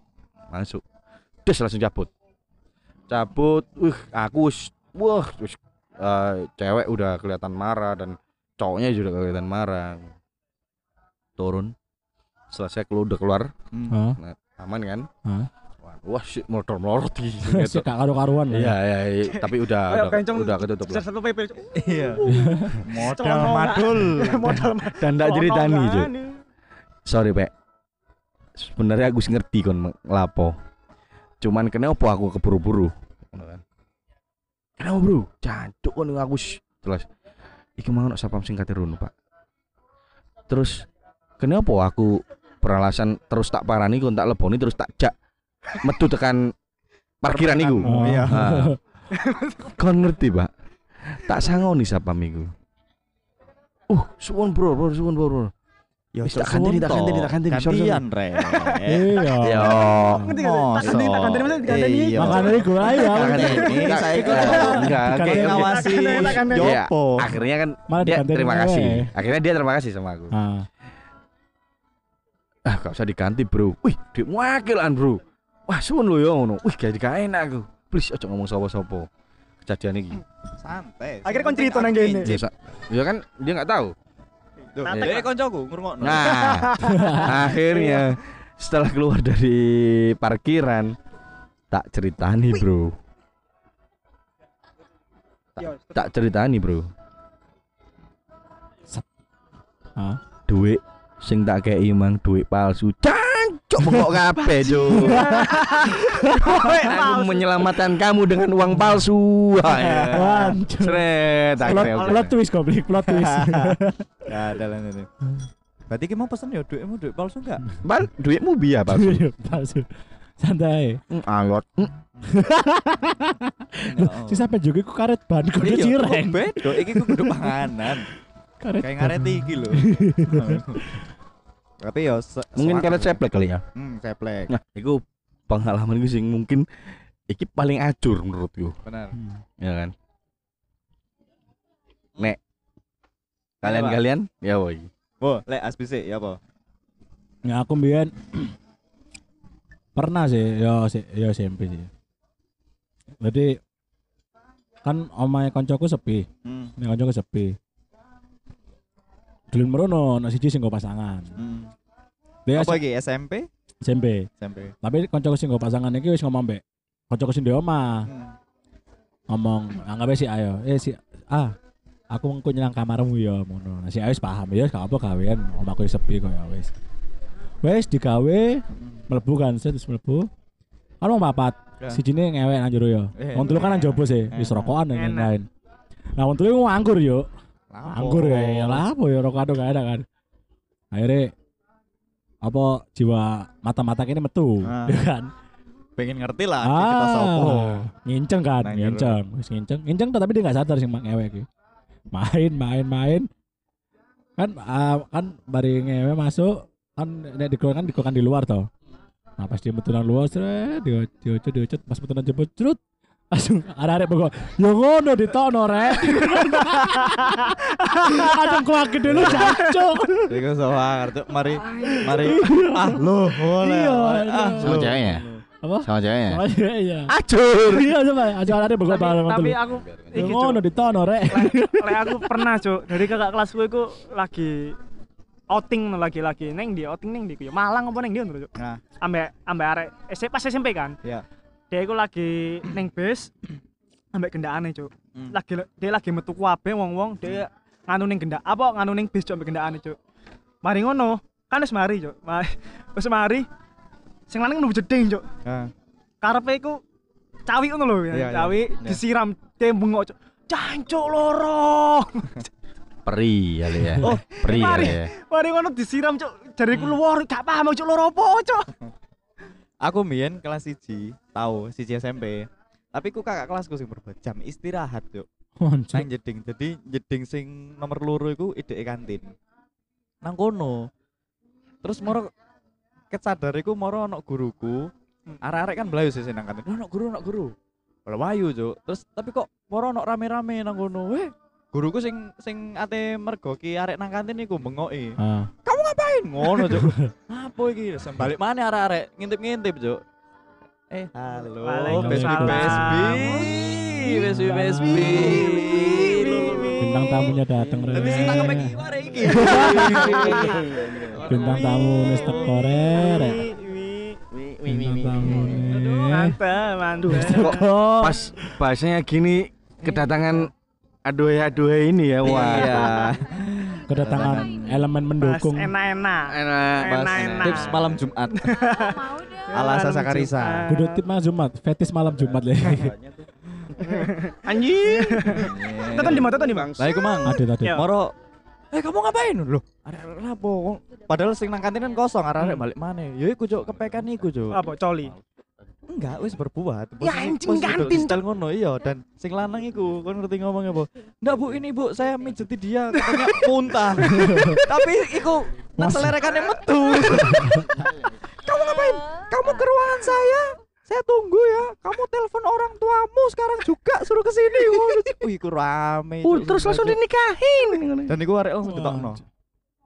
masuk. Terus langsung cabut. Cabut wih aku wis wah wis eh, cewek udah kelihatan marah dan cowoknya juga kelihatan marah. Turun. Selesai keluar udah keluar. Hmm. Ah, aman kan? Ah. wah shit melodor melodor di si (laughs) gak karu-karuan lah. iya iya iya. tapi udah udah, kenceng udah ketutup lah. satu PP. iya. (laughs) Modal madul. Modal dan tak ceritani sorry pak sebenarnya aku ngerti kon ngelapo. Cuman kenapa aku keburu-buru? Kan. kenapa bro? Jancuk kon aku terus iki mau nak sapam singkat rono pak. Terus kenapa aku beralasan terus tak parani kon tak leboni terus tak jak metu tekan parkiran iku? Oh, iya. Ah. kon ngerti pak? Tak sangoni sapam iku. Uh suwun bro bro suwun bro, bro. Ya Wis, tak ganteni, tak ganteni, tak sorry. Gantian, Re. Iya. (laughs) Yo. Gak? Tak ganteni, tak ganteni, maksudnya diganteni. Iya. Makanya iku ayo. Tak. Ini Enggak, saya enggak, oke, oke. ngawasi Tak ganteni. Iya. Akhirnya kan Malah dia terima kasih. Akhirnya dia terima kasih sama aku. Ah, Ah, gak usah diganti, Bro. Wih, dik wakilan, Bro. wah suwun lho ya ngono wih gak gak enak aku please ojo ngomong sapa-sapa kejadian iki Santai. Akhirnya kon cerita nang kene. ya, ya kan dia nggak tahu eh koncoku ngrungokno. nah (laughs) akhirnya setelah keluar dari parkiran tak ceritani bro. Yo, tak ceritani bro. Hah? duit sing tak kayak imang duit palsu cancok bengkok kabeh cuk (laughs) aku menyelamatkan kamu dengan uang palsu Wah, ya. Wancur. Sret, Plot, twist goblok, plot twist. (laughs) Gak ada lah ini. (laughs) Berarti ki mau pesen ya duitmu duit palsu enggak? Bal, duitmu biar palsu. Palsu. Santai. Mm, Alot. Si sampe juga ku karet ban kudu Iya, cireng. Bedo iki ku kudu panganan. Karet Kayak ban. ngaret iki lho. Tapi ya se- Mungkin karena ceplek kali ya. Hmm, ceplek. Nah, itu pengalaman gue sing mungkin iki paling acur menurutku, Benar. Hmm. ya kan? Nek kalian-kalian ya woi. Wo, lek aspise ya apa? Ya aku mbiyen (clears throat) pernah sih, ya si, ya SMP sih. Jadi kan omahe koncoku sepi, Hmm. nek koncoku sepi. Dulur merono nek siji sing nggo pasangan. Hmm. Dia Apa iki SMP? SMP. SMP. Tapi koncoku sing nggo pasangan iki wis ngomong mbek koncoku sing di omah. Hmm. ngomong anggap aja si ayo eh si ah aku mau nyerang kamarmu ya mono nah, si ayo wis paham ya gak apa gawean omahku wis sepi kok ya wis wis digawe mlebu kan wis mlebu kan mau papat Ya. si jine ngewek nang jero ya Eh, wong telu kan nang jopo sih wis enak. rokokan dan lain-lain nah wong telu nganggur yo Lapo? anggur ya ya lah apa ya rokokan gak ada kan akhirnya apa jiwa mata-mata ini metu Ah. ya kan Pengen ngerti lah iki kita sopo. nginceng kan Nang jero. nginceng wis nginceng nginceng tapi dia nggak sadar sih mak ngewek iki main main main kan ah, kan bari ngewe masuk kan nek dikeluarkan dikeluarkan di luar toh nah pas dia metu nang luar seret dia diocot pas metu nang jebot cerut langsung ada arek pokok yo ngono ditokno rek (laughs) aduh kuakin dulu jancuk Iku sawang Cuk. Mari mari ah lo boleh. Iya, Ah, iya. Sama lo. ceweknya? apa Sama ceweknya. Oh, iya iya Acur. iya coba aja arek pokok tapi, bareng tapi aku yo ngono ditokno rek Lek aku pernah cuk dari kakak kelasku iku lagi outing no, lagi lagi neng di outing neng di ku ya. Malang apa neng di ngono, cuk Nah, ambek ambek arek SMP pas SMP kan ya. Dia iku lagi neng base ambek gendakane cuk Hmm. lagi dia lagi metu kabeh wong-wong dia nganu ning gendak apa nganu ning bis cuk ambek gendakane cuk mari ngono kan wis mari cuk mari (laughs) wis mari sing lanang nu jeding cuk Nah, karepe iku cawi ngono lho Iya, iya. cawi Iya. disiram tembung cuk cancuk loro (laughs) Peri kali ya. Oh, Peri mari. ya. mari ngono disiram cuk jariku luar gak paham cuk loro apa cuk (laughs) Aku mbiyen kelas 1 tahu siji SMP. Tapi ku kakak kelasku sing berbuat jam istirahat. Wancuk. Nang jeding. Jadi jeding sing nomor loro iku ide kantin. Nang kono. Terus moro kesadar iku moro ono guruku. Arek-arek kan belayu sih nang kantin. Ono guru, ono guru. Kalau wayu, Cuk. Terus tapi kok moro ono rame-rame nang kono. Weh, guruku sing sing ate mergoki arek nang kantin iku bengoki. Ah. Kamu ngapain? Ngono, Cuk. (laughs) Apa iki? Balik mana arek-arek ngintip-ngintip, Cuk. Eh, halo. Waalaikumsalam. PSB, PSB, PSB, Bintang tamunya datang Rek. Tapi sing tangkep iki. (laughs) Bintang tamu nis teko Rek. Bintang tamu mantap mantap Kok pas bahasanya gini kedatangan aduhe-aduhe ini ya. Wah. Iya. Kedatangan elemen mendukung. enak-enak Enak. Enak-enak. Tips malam Jumat. mau dong. (laughs) Ala Sasa Karisa. Kudu tip mas Jumat, fetis malam Jumat le. (laughs) Anjing. (laughs) Teton di mana teton di bang Lah iku mang. Ada tadi. Ya. Moro Eh kamu ngapain? Loh, arek-arek lapo? Padahal sing nang kantin kan kosong, arek-arek balik mana? Ya iku cuk kepekan iku cuk. apa coli Enggak, wis berbuat. Ya, Posisi- anjing, kantin, Style ngono iya dan sing lanang iku kon ngerti ngomongnya apa? Enggak Bu, ini Bu, saya mijeti dia katanya muntah. (laughs) Tapi iku selerekannya metu. (laughs) Kamu ngapain? Kamu ke ruangan saya. Saya tunggu ya. Kamu telepon orang tuamu sekarang juga suruh ke sini. Wih, iku rame. Uh, terus langsung dinikahin. Dan iku arek langsung ditokno.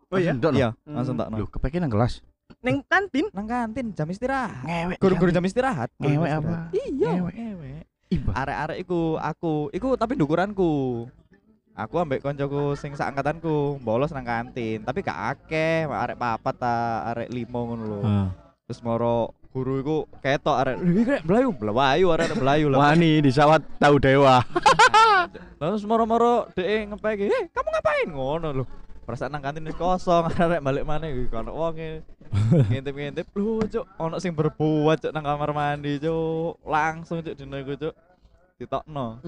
oh iya? Iya, langsung tokno. Loh, kepengen nang kelas. Ning kantin. nang kantin jam istirahat. Ngewek. Guru-guru jam istirahat. Ngewek apa? Iya, Ngewek. Iba. Arek-arek iku aku, iku tapi dukuranku. Aku ambek koncoku sing seangkatanku bolos nang kantin, tapi gak akeh, arek papat ta, arek limo ngono lho. Terus moro guru iku ketok arek, "Ih, krek melayu, melayu arek melayu lah." Wani di sawat tahu dewa. (laughs) Terus moro-moro dhek ngepeki, "Eh, kamu ngapain?" ngono lho. Perasaan nang kantin wis kosong, (laughs) arek balik maneh iki kono wonge. Ngintip-ngintip, lho, Cuk, ono sing berbuat Cuk nang kamar mandi, Cuk. Langsung Cuk dino iku, Cuk. Ditokno.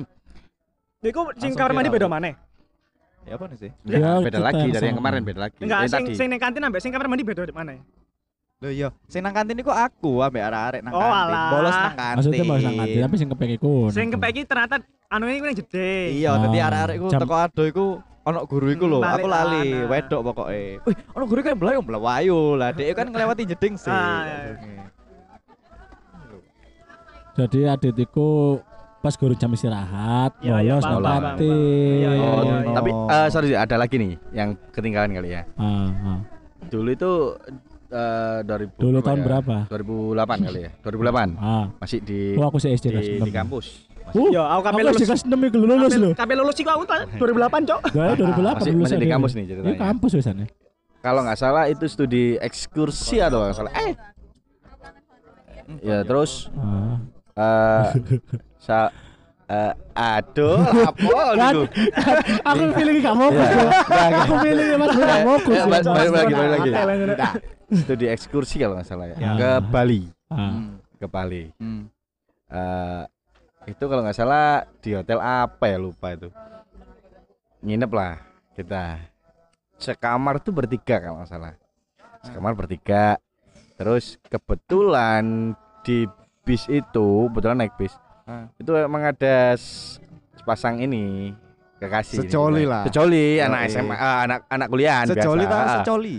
Iku sing kamar mandi beda maneh. Ya apa nih sih? Ya, beda kita lagi yang dari yang kemarin beda lagi. Enggak, Eh, sing sing ning kantin ambek sing kamar mandi beda maneh. Lho iya, sing nang kantin iku aku ambek arek-arek nang Oh, kantin. alah. Bolos nang kantin. Maksudnya mau nang kantin tapi sing kepek iku. Sing kepeki ternyata anu ini ning jedhe. Iya, dadi Ah, arek-arek iku teko ado iku ono guru iku lho, Hmm, aku lali, wedok pokoke. Wih, ono guru kan melayu, melayu lah. Dek kan ngelewati jeding sih. Ah, iya, iya. Jadi adit iku pas guru jam istirahat, iya, bolos nang kantin. Iya, iya, Oh, iya. tapi eh, sorry ada lagi nih yang ketinggalan kali ya. Ah, ah. Dulu itu eh 2000 Dulu tahun ya? berapa? 2008 kali ya. 2008. Ah. Masih di Oh, aku sih SD di, di kampus. Uh, Yo, aku SD lulus. kelas 6 iku lulus lho. Kabeh lulus iku aku tahun 2008, Cok. Gak 2008 Masih, lulus masih di kampus nih ceritanya. kampus wisannya. Kalau nggak salah itu studi ekskursi atau nggak salah. Eh, ya terus Ah. eh sa eh aduh apa (laughs) Kan, gitu. aku pilih gak mau. Iya, nggak. Aku pilih mas gak mau. Eh, balik- balik lagi, balik lagi. Nah, studi ekskursi kalau nggak salah ya. Ya. Ke Bali, Ah. Hmm. ke Bali. Hmm. Eh itu kalau nggak salah di hotel apa ya lupa itu. Nginep lah kita. Sekamar tuh bertiga kalau nggak salah. Sekamar bertiga. Terus kebetulan di bis itu, kebetulan naik bis. Ah. Itu emang ada sepasang ini kekasih. Secoli lah. Secoli, Yoi. anak SMA, eh, anak anak kuliahan Secoli biasa. Ah, secoli.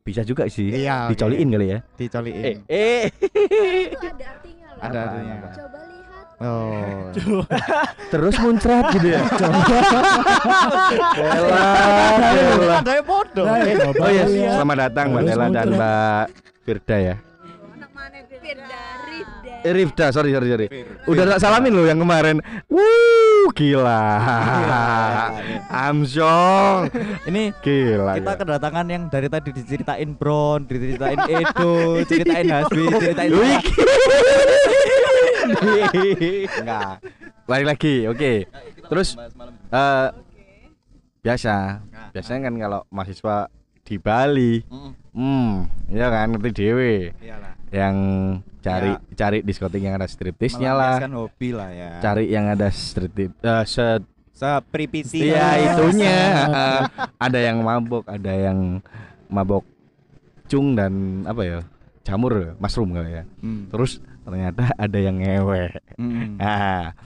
Bisa juga sih. Iya. Dicoliin kali ya. Dicoliin. Eh, eh. Itu ada artinya loh. Ada artinya. Coba. Oh. Terus muncrat gitu ya. (laughs) Elah. Ada yang bodoh. Oh iya, Iya. selamat datang Mbak Nela dan. Mbak Firda ya. Anak mana Firda. Eh, Rifda, sorry sorry sorry. Udah tak salamin loh yang kemarin. Wuh, gila. (laughs) Amsong. Ini Gila. kita gila. kedatangan yang dari tadi diceritain Bron, diceritain Edo, (laughs) ceritain Hasbi, ceritain. (laughs) Enggak. Balik lagi, oke. Terus eh biasa, biasanya kan kalau mahasiswa di Bali, hmm, ya kan ngerti dewe Iyalah. Yang cari cari diskotik yang ada striptisnya lah, kan hobi lah ya. cari yang ada striptis eh, set sepripiti. Iya itunya (laughs) (laughs) ada yang mabok, ada yang mabok cung dan apa ya jamur mushroom kali ya. Hmm. Terus ternyata ada yang ngewe. Hmm. (laughs) Nah,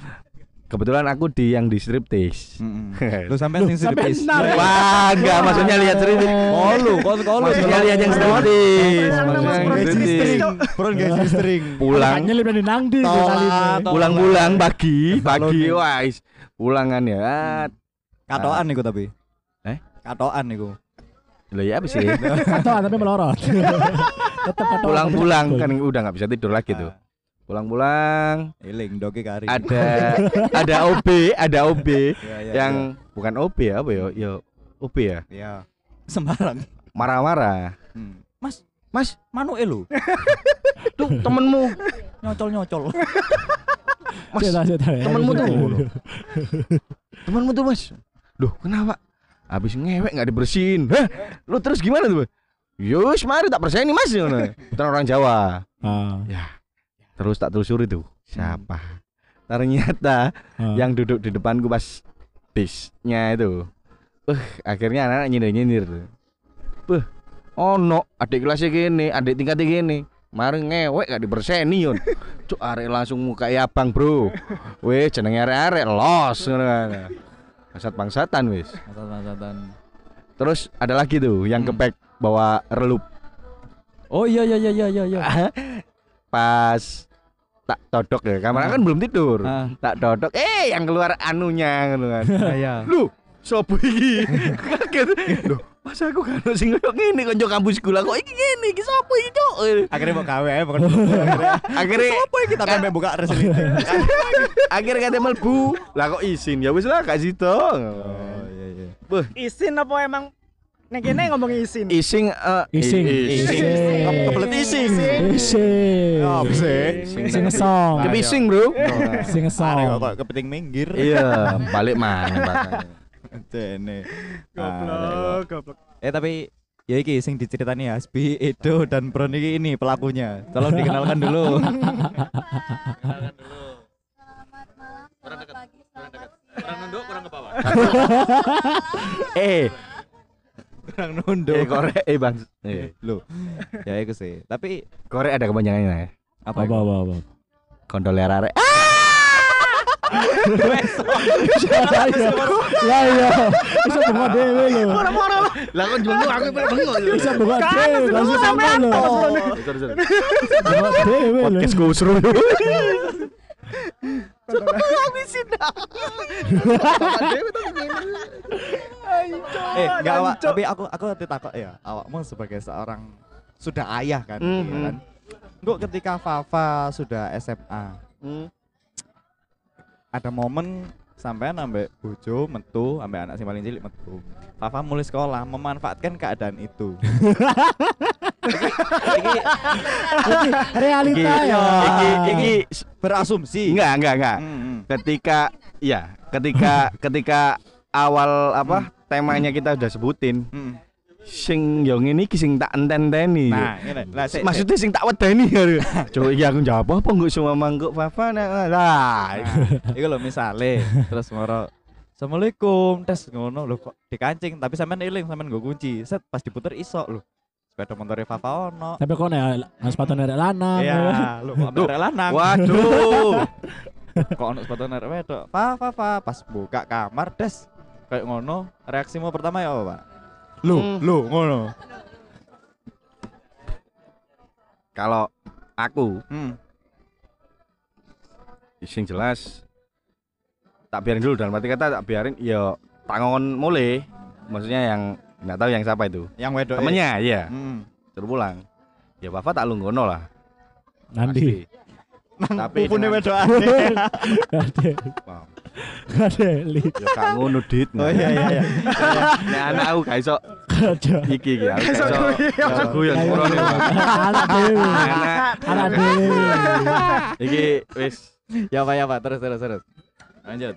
kebetulan aku di yang di striptis. Hmm. (laughs) Lu sampai sing striptis. enak. Wah, enggak maksudnya lihat striptis. Oh lu, kok kok lu. Maksudnya lihat yang striptis. Maksudnya Maksudnya yang gaji striptis. string. Pulang Makanya lebih nang di pulang-pulang pagi, pagi Balon. wah is, pulangan ya. Katoan niku tapi. Eh? Katoan niku. Loh ya apa sih? (laughs) Katoan tapi melorot. (laughs) Tetap. Pulang-pulang kan udah nggak bisa tidur lagi tuh. Pulang-pulang Eling doge kari. ada ada OB, ada OB Ya, ya, yang bukan OB ya, apa ya? Ya OB ya. ya. ya. Sembarang. Marah-marah. Hmm. Mas, Mas, manu elu. (laughs) tuh temenmu, Nyocol-nyocol. Mas, Cerita, cerita. temenmu tuh. Temenmu tuh Mas. Duh, kenapa? Habis ngewek nggak dibersihin. Hah? Lu terus gimana tuh? Yus, mari tak bersihin nih Mas. Bukan orang Jawa. Ah, Ya. Terus tak telusuri tuh. Siapa? Ternyata ah. yang duduk di depanku pas bisnya itu. Uh, akhirnya anak-anak nyindir-nyindir tuh. Beh, ono adik kelasnya gini, adik tingkatnya gini. Mari ngewek gak diberseni yon. (laughs) Cuk arek langsung muka abang, Bro. Weh, jenenge arek-arek los kan. Bangsat bangsatan wis. Masatan-masatan. Terus ada lagi tuh yang Hmm. kepek bawa relup. Oh iya iya iya iya iya. (laughs) Pas tak todok ya, kamera kan belum tidur. Ah. Tak todok, eh yang keluar anunya ngono kan. (laughs) Iya. Lu, sopo iki? (laughs) Kaget. Loh, Pas aku kan sing koyo ngene konco kampus kula kok iki ngene iki sapa iki cok. Akhirnya mau gawe ya bukan. (laughs) Akhirnya Apa yang kita kan buka resmi. akhirnya kate mlebu. Lah kok izin ya wis lah gak sido. Oh iya iya. Isin apa emang Nek kene ngomong isin. ising eh Ising. i- Ising. Ising. Kebelet ising. Ising. Apa sih? Sing ngesong. Kepising, Bro. (laughs) Sing ngesong. Arek kok kepiting minggir. Iya, (laughs) balik mana. Dene. Goblok, goblok. Eh tapi ya iki sing diceritani Hasbi, Edo dan Bron iki ini pelakunya. Tolong dikenalkan dulu. (laughs) Selamat malam, selamat pagi, selamat siang. Kurang nunduk, kurang ke bawah. Eh, Kurang nunduk. eh korek eh Bang. (laughs) Eh, Loh. Ya itu sih. Tapi korek ada kepanjangannya ya. apa? Apa apa apa. Kondol arek. Lah iya. Bisa buka dhewe lho. Lah kok jenguk aku bengok. Bisa buka Kan, dhewe langsung sama lho. Buka lho. Podcast (laughs) seru. Eh, enggak awak, tapi aku aku takut ya. Awakmu sebagai seorang sudah ayah kan, Mhm. iya kan? Kok ketika Fafa sudah SMA, ada momen sampean ambek bojo metu ambek anak sing paling cilik metu. Fafa mulai sekolah memanfaatkan keadaan itu. iki, (laughs) iki Realita ya. Iki iki berasumsi. enggak enggak enggak. Hmm, hmm. Ketika ya, ketika ketika awal apa temanya kita udah sebutin Hmm. Sing yo ngene iki sing tak enten-enteni. Nah, ngene. Lah sik, sik. maksudnya sing tak wedeni ya. (laughs) Coba iki aku jawab apa enggak semua mangkuk Fafa nah, lah. Nah, iku lho misale terus moro Assalamualaikum tes ngono lho kok dikancing tapi sampean eling sampean nggo kunci set pas diputer iso lho sepeda motor Fafa ono Tapi kok nek sepatu nek lanang. iya lho kok ambek lanang Waduh. (laughs) kok ono sepatu nek wedok fa fa fa pas buka kamar des kayak ngono reaksimu pertama ya apa Pak lho Hmm. lho ngono Kalau aku hmm. sing jelas tak biarin dulu dalam arti kata tak biarin ya tangon mulai maksudnya yang nggak tahu yang siapa itu yang wedok temennya iya hmm. suruh pulang ya Fafa tak lunggono lah Nanti. pasti. tapi dengan- wedok Ada. (laughs) (laughs) Wow. Ada li. ya gak ngono dit. Oh iya iya iya. Nek anak aku gak iso iki iki aku iso guyon. gak iso guyon. Anak dewe. anak. Dewe. iki wis. Ya pak ya pak. Terus terus terus. Lanjut.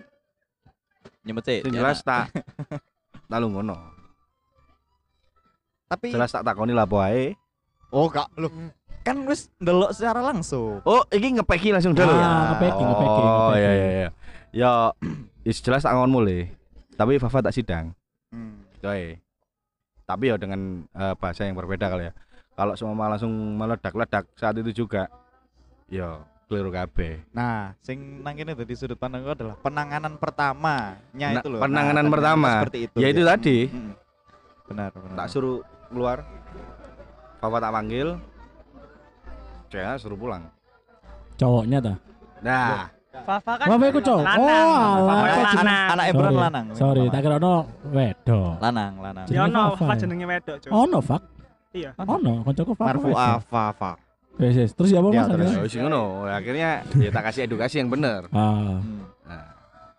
Nyebut sih sing jelas tak tak lunggono tapi jelas tak takoni lah apa ae. Oh kak lu. Kan wis ndelok secara langsung. Oh iki ngepeki langsung dulu. Ah, ngepacking, ngepacking, oh iya iya iya ya is jelas tak ngon mulai tapi Fafa tak sidang hmm. coy tapi ya dengan eh, bahasa yang berbeda kali ya kalau semua langsung meledak-ledak saat itu juga ya keliru kabeh Nah, sing nang kene dari sudut pandangku adalah penanganan pertamanya Na- itu loh. penanganan Nah, pertama. seperti itu. Ya itu tadi. Mm, mm. Benar, benar. tak suruh keluar Fafa tak panggil saya suruh pulang Cowoknya ta. nah Fafa kan Bapak iku cowok. lanang. Oh, Fafa alah. kan anak, lanang. anak Ebron Sorry. lanang. Sorry, tak kira ono wedok. lanang, lanang. Ya ono Fafa Fafa ya? jenenge wedok, Cuk. Ono fak. Iya. Ono, koncoku fak. Marfu'ah Fafa. Wes, wes. Terus ya apa Ya, Mas? terus. ya wis ngono akhirnya ya tak kasih edukasi yang bener Ah. Hmm. nah,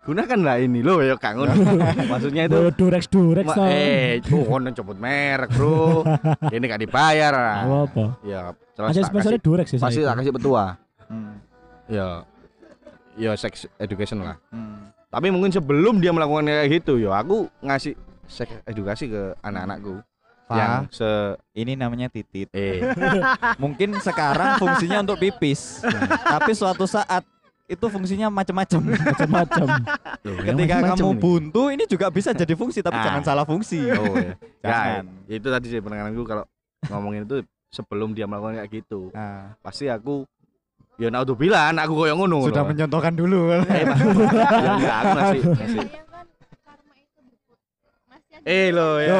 gunakanlah ini loh ya kak ngono (laughs) maksudnya itu Itu Durex Durex Ma- eh oh kono copot merek bro (laughs) ini gak dibayar Apa apa? ya jelas Aja kasih Durex sih. pasti tak kasih petua Hmm. ya ya sex education lah Hmm. tapi mungkin sebelum dia melakukan kayak gitu ya aku ngasih sex edukasi ke anak-anakku yang se ini namanya titit. eh (laughs) Mungkin sekarang fungsinya untuk pipis. tapi suatu saat itu fungsinya macam-macam. (laughs) Macam-macam. Ketika macem-macem kamu nih. buntu ini juga bisa jadi fungsi tapi Ah. jangan salah fungsi. oh (laughs) ya. Jangan. ya itu tadi sih penangananku kalau ngomongin itu sebelum dia melakukan kayak gitu Nah, pasti aku ya naudzubillah aku koyo ngono sudah mencontohkan dulu. eh (laughs) ya enggak (laughs) aku masih masih. Bayangkan karma itu bukut. Masih ada eh lo ya.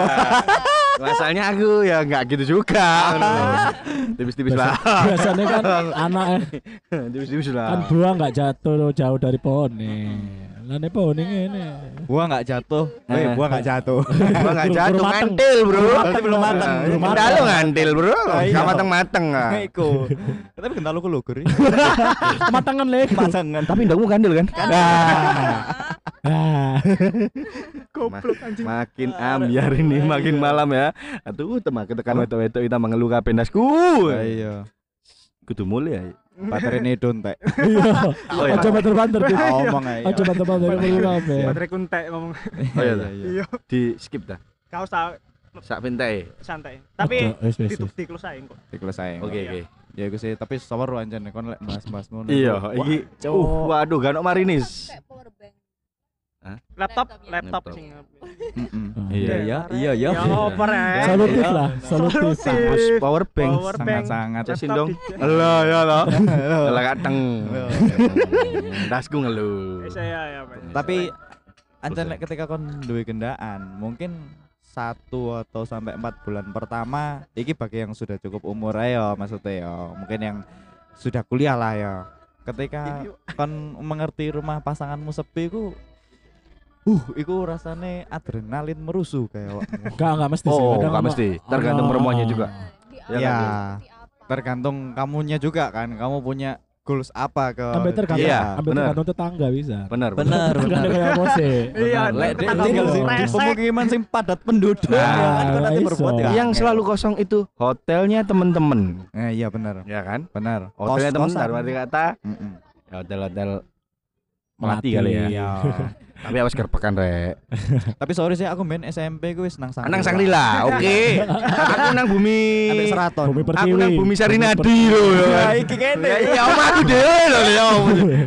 (laughs) Masalahnya aku ya enggak gitu juga. Tipis-tipis lah. Biasanya kan anak tipis-tipis kan lah buah nggak jatuh jauh dari pohon nih. Lah nepo ning ngene. Buah nggak jatuh. Eh, Eh. buah nggak jatuh. (laughs) Gua enggak jatuh mateng. ngantil, Bro. Berarti belum mateng. Ah, Belum Kita mateng. lu ngantil, Bro. Ah, iya. Enggak mateng-mateng ah. Iku. Tapi kental lu lugur. (laughs) Matangan lek. Pasangan. Tapi ndakmu kandil kan? Ah. Goblok anjing. Makin ambiar ini makin malam ya. Aduh, teman tekan wedok-wedok kita mengeluh kabeh ndasku. Iya. Kudu mulai. Baterai ini dontek. (laughs) Iya. Oh, iya. Aja banter-banter. Ngomong aja. Aja banter-banter perlu kabeh. Baterai kuntek ngomong. Oh iya. Iya, Di skip dah. kau usah Sak pintai. santai. Tapi ditutup aja kok. Selesai. Oke, oke. Ya iku sih, tapi sawer anjen kon lek bahas-bahas ngono. Iya, iki uh, waduh gak ono marinis. Kayak power bank. Laptop, Laptop, ya. laptop sing. (laughs) Iya. Iya, iya, iya. Ya over ya. (laughs) Solutif lah, solutif. Terus power bank. Sangat-sangat. Cesin Laptop dong. Lah ya lah. Lah (laughs) kateng. Iya. Dasku ngeluh. Wis, ya ya. Tapi lek ketika kon duwe kendaan, mungkin satu atau sampai empat bulan pertama iki bagi yang sudah cukup umur ayo maksudnya ya mungkin yang sudah kuliah lah ya ketika kon mengerti rumah pasanganmu sepi ku uh iku rasane adrenalin merusuh kayak awakmu. (laughs) Enggak, enggak mesti sih. Oh, Kadang nggak ono- mesti. Tergantung ono- rumahnya juga. Di Ya, Ya. tergantung kamunya juga kan kamu punya goals apa ke Sampai tergantung, Iya, sampai bener. tergantung tetangga bisa. Benar. bener Tergantung bener kayak sih. Iya, lek di pemukiman sing padat penduduk Nah, ya kan ya Yang selalu kosong itu hotelnya temen-temen, eh, iya bener ya kan? bener Hotelnya temen, Kos-kosan. dari kata ya hotel-hotel melati kali ya. (laughs) Tapi awas kerpekan rek. Tapi sorry sih aku main SMP gue wis nang Sangrila. Nang Sangrila, oke. Aku nang bumi. Seraton. Bumi Aku nang bumi Sarinadi Bumi lho ya. Iki kene. Ya iya om aku dhewe lho ya.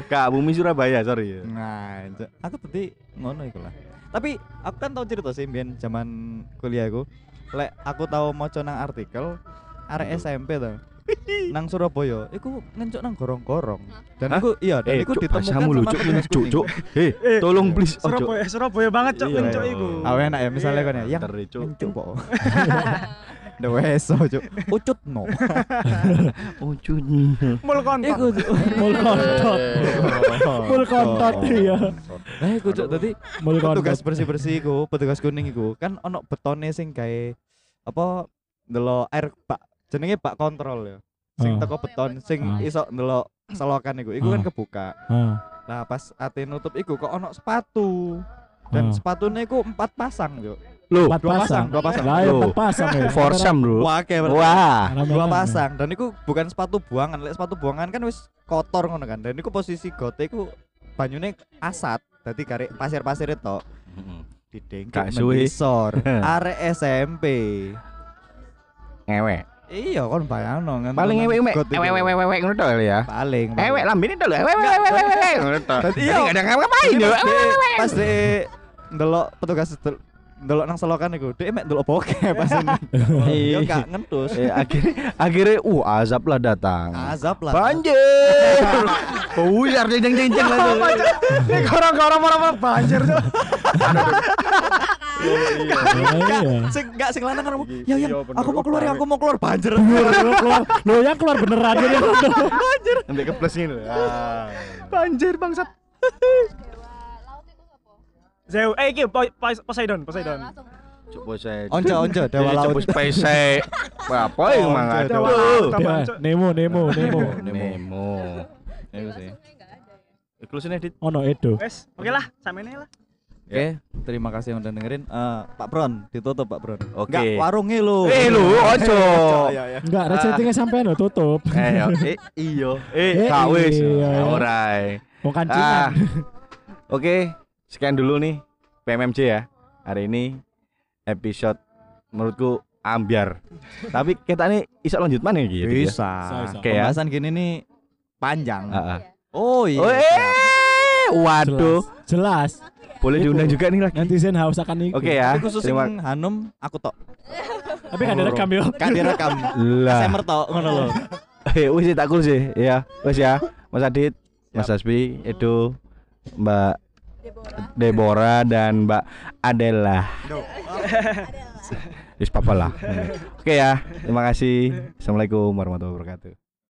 Kak bumi Surabaya, sorry ya. Nah, aku tadi ngono iku lah. Tapi aku kan tahu cerita sih biyen zaman kuliahku. Lek aku tahu maca nang artikel arek SMP tuh. Nang Surabaya, iku ngencuk nang gorong-gorong. Dan Hah? iku iya, dan Eh, iku cuk, ditemukan sama cuk, petugas cuk, cuk. Eh, Eh, tolong please, ojo. Surabaya, Surabaya banget cok Iya, kencok iya. iku. Ah, enak ya misalnya kan ya, yang Cuk. ngencuk po. Ndak weso, cuk. Ucut no. Ujungnya. Mul kontak. Iku Cuk. Mul kontot. Mul kontot iya. Nah, iku cuk tadi Mul petugas kontot. bersih-bersih iku, petugas kuning iku kan ono betone sing gawe apa ndelok air bak jenenge bak kontrol ya. Sing Ah. teko beton sing iso ndelok selokan iku. Iku kan Ah. kebuka. Ah, Nah, pas ate nutup iku kok ono sepatu. Dan sepatunya iku empat pasang, Cuk. Loh, Empat dua pasang. pasang, dua pasang. Lah ya Loh. empat pasang ya. foursome, Bro. Wah, kayak Wah. dua pasang dan iku bukan sepatu buangan lek sepatu buangan kan wis kotor ngono kan dan iku posisi gote iku banyune asat dadi karek pasir-pasir itu didengkek suwe. mendisor (laughs) arek SMP Ngewek. Iya kon bayangno kan Paling. Ewek ewek ewek ewek ngono kali ya. paling Ewek lambene tok lho. Ewek ewek ewek ewek ngono. Dadi Iya, iya. kadang ngapain yo. pas de- ndelok petugas del- ndelok nang selokan iku dhek mek ndelok bokeh (laughs) pas ini (laughs) Iya. yo gak ngentus Eh, akhirnya akhirnya uh azab lah datang. azab lah Banjir. Buyar jeng jeng jeng lah tuh. Ini korong-korong orang banjir cok. Iya. sing lanang kan ya ya Iya, aku mau keluar ya aku mau keluar banjir Keluar keluar. Loh yang keluar beneran jadi. Sampai ke plus ini loh. Ah. Banjir bangsat. Dewa laut itu apa? Zeus, eh iki Po- Po- Poseidon, Poseidon. Langsung Coba saya. onco onco dewa laut Coba spesies. Apa yang mangga? Dewa laut. Dia, Nemo Nemo Nemo. Nemo. Itu sih. ya. Iklusin edit. Ono Edo. Wes, oke lah, sama ini lah. Oke, terima kasih yang udah dengerin. Eh, Pak Bron, ditutup Pak Bron. Oke. Enggak, warungnya lu. Eh lu, (laughs) ojo. Iya, iya. Enggak, resletingnya sampean lo tutup. Eh, yo, eh, iyo. Eh, Eh, kawis. iya. Orai. Mau Ah. kancingan. Oke, sekian dulu nih PMMC ya. Hari ini episode menurutku ambiar. Tapi kita nih iso lanjut mana gitu ya? Bisa. Bisa, bisa. Oke ya. Pembahasan gini nih panjang. Ah, ah. Oh iya. Oh, eh, waduh. Jelas. Boleh Iku. diundang juga nih lagi. Netizen haus akan ikut. Oke ya. Tapi khusus Terima Hanum aku tok. Tapi kan direkam yo. Kan direkam. lah. Semer tok ngono lho. (laughs) Eh, wis tak cool sih. Ya, wis ya. Mas Adit, Mas Asbi, Edo, Mbak Deborah. Deborah dan Mbak Adela. Wis papa lah. Oke ya. Terima kasih. Assalamualaikum warahmatullahi wabarakatuh.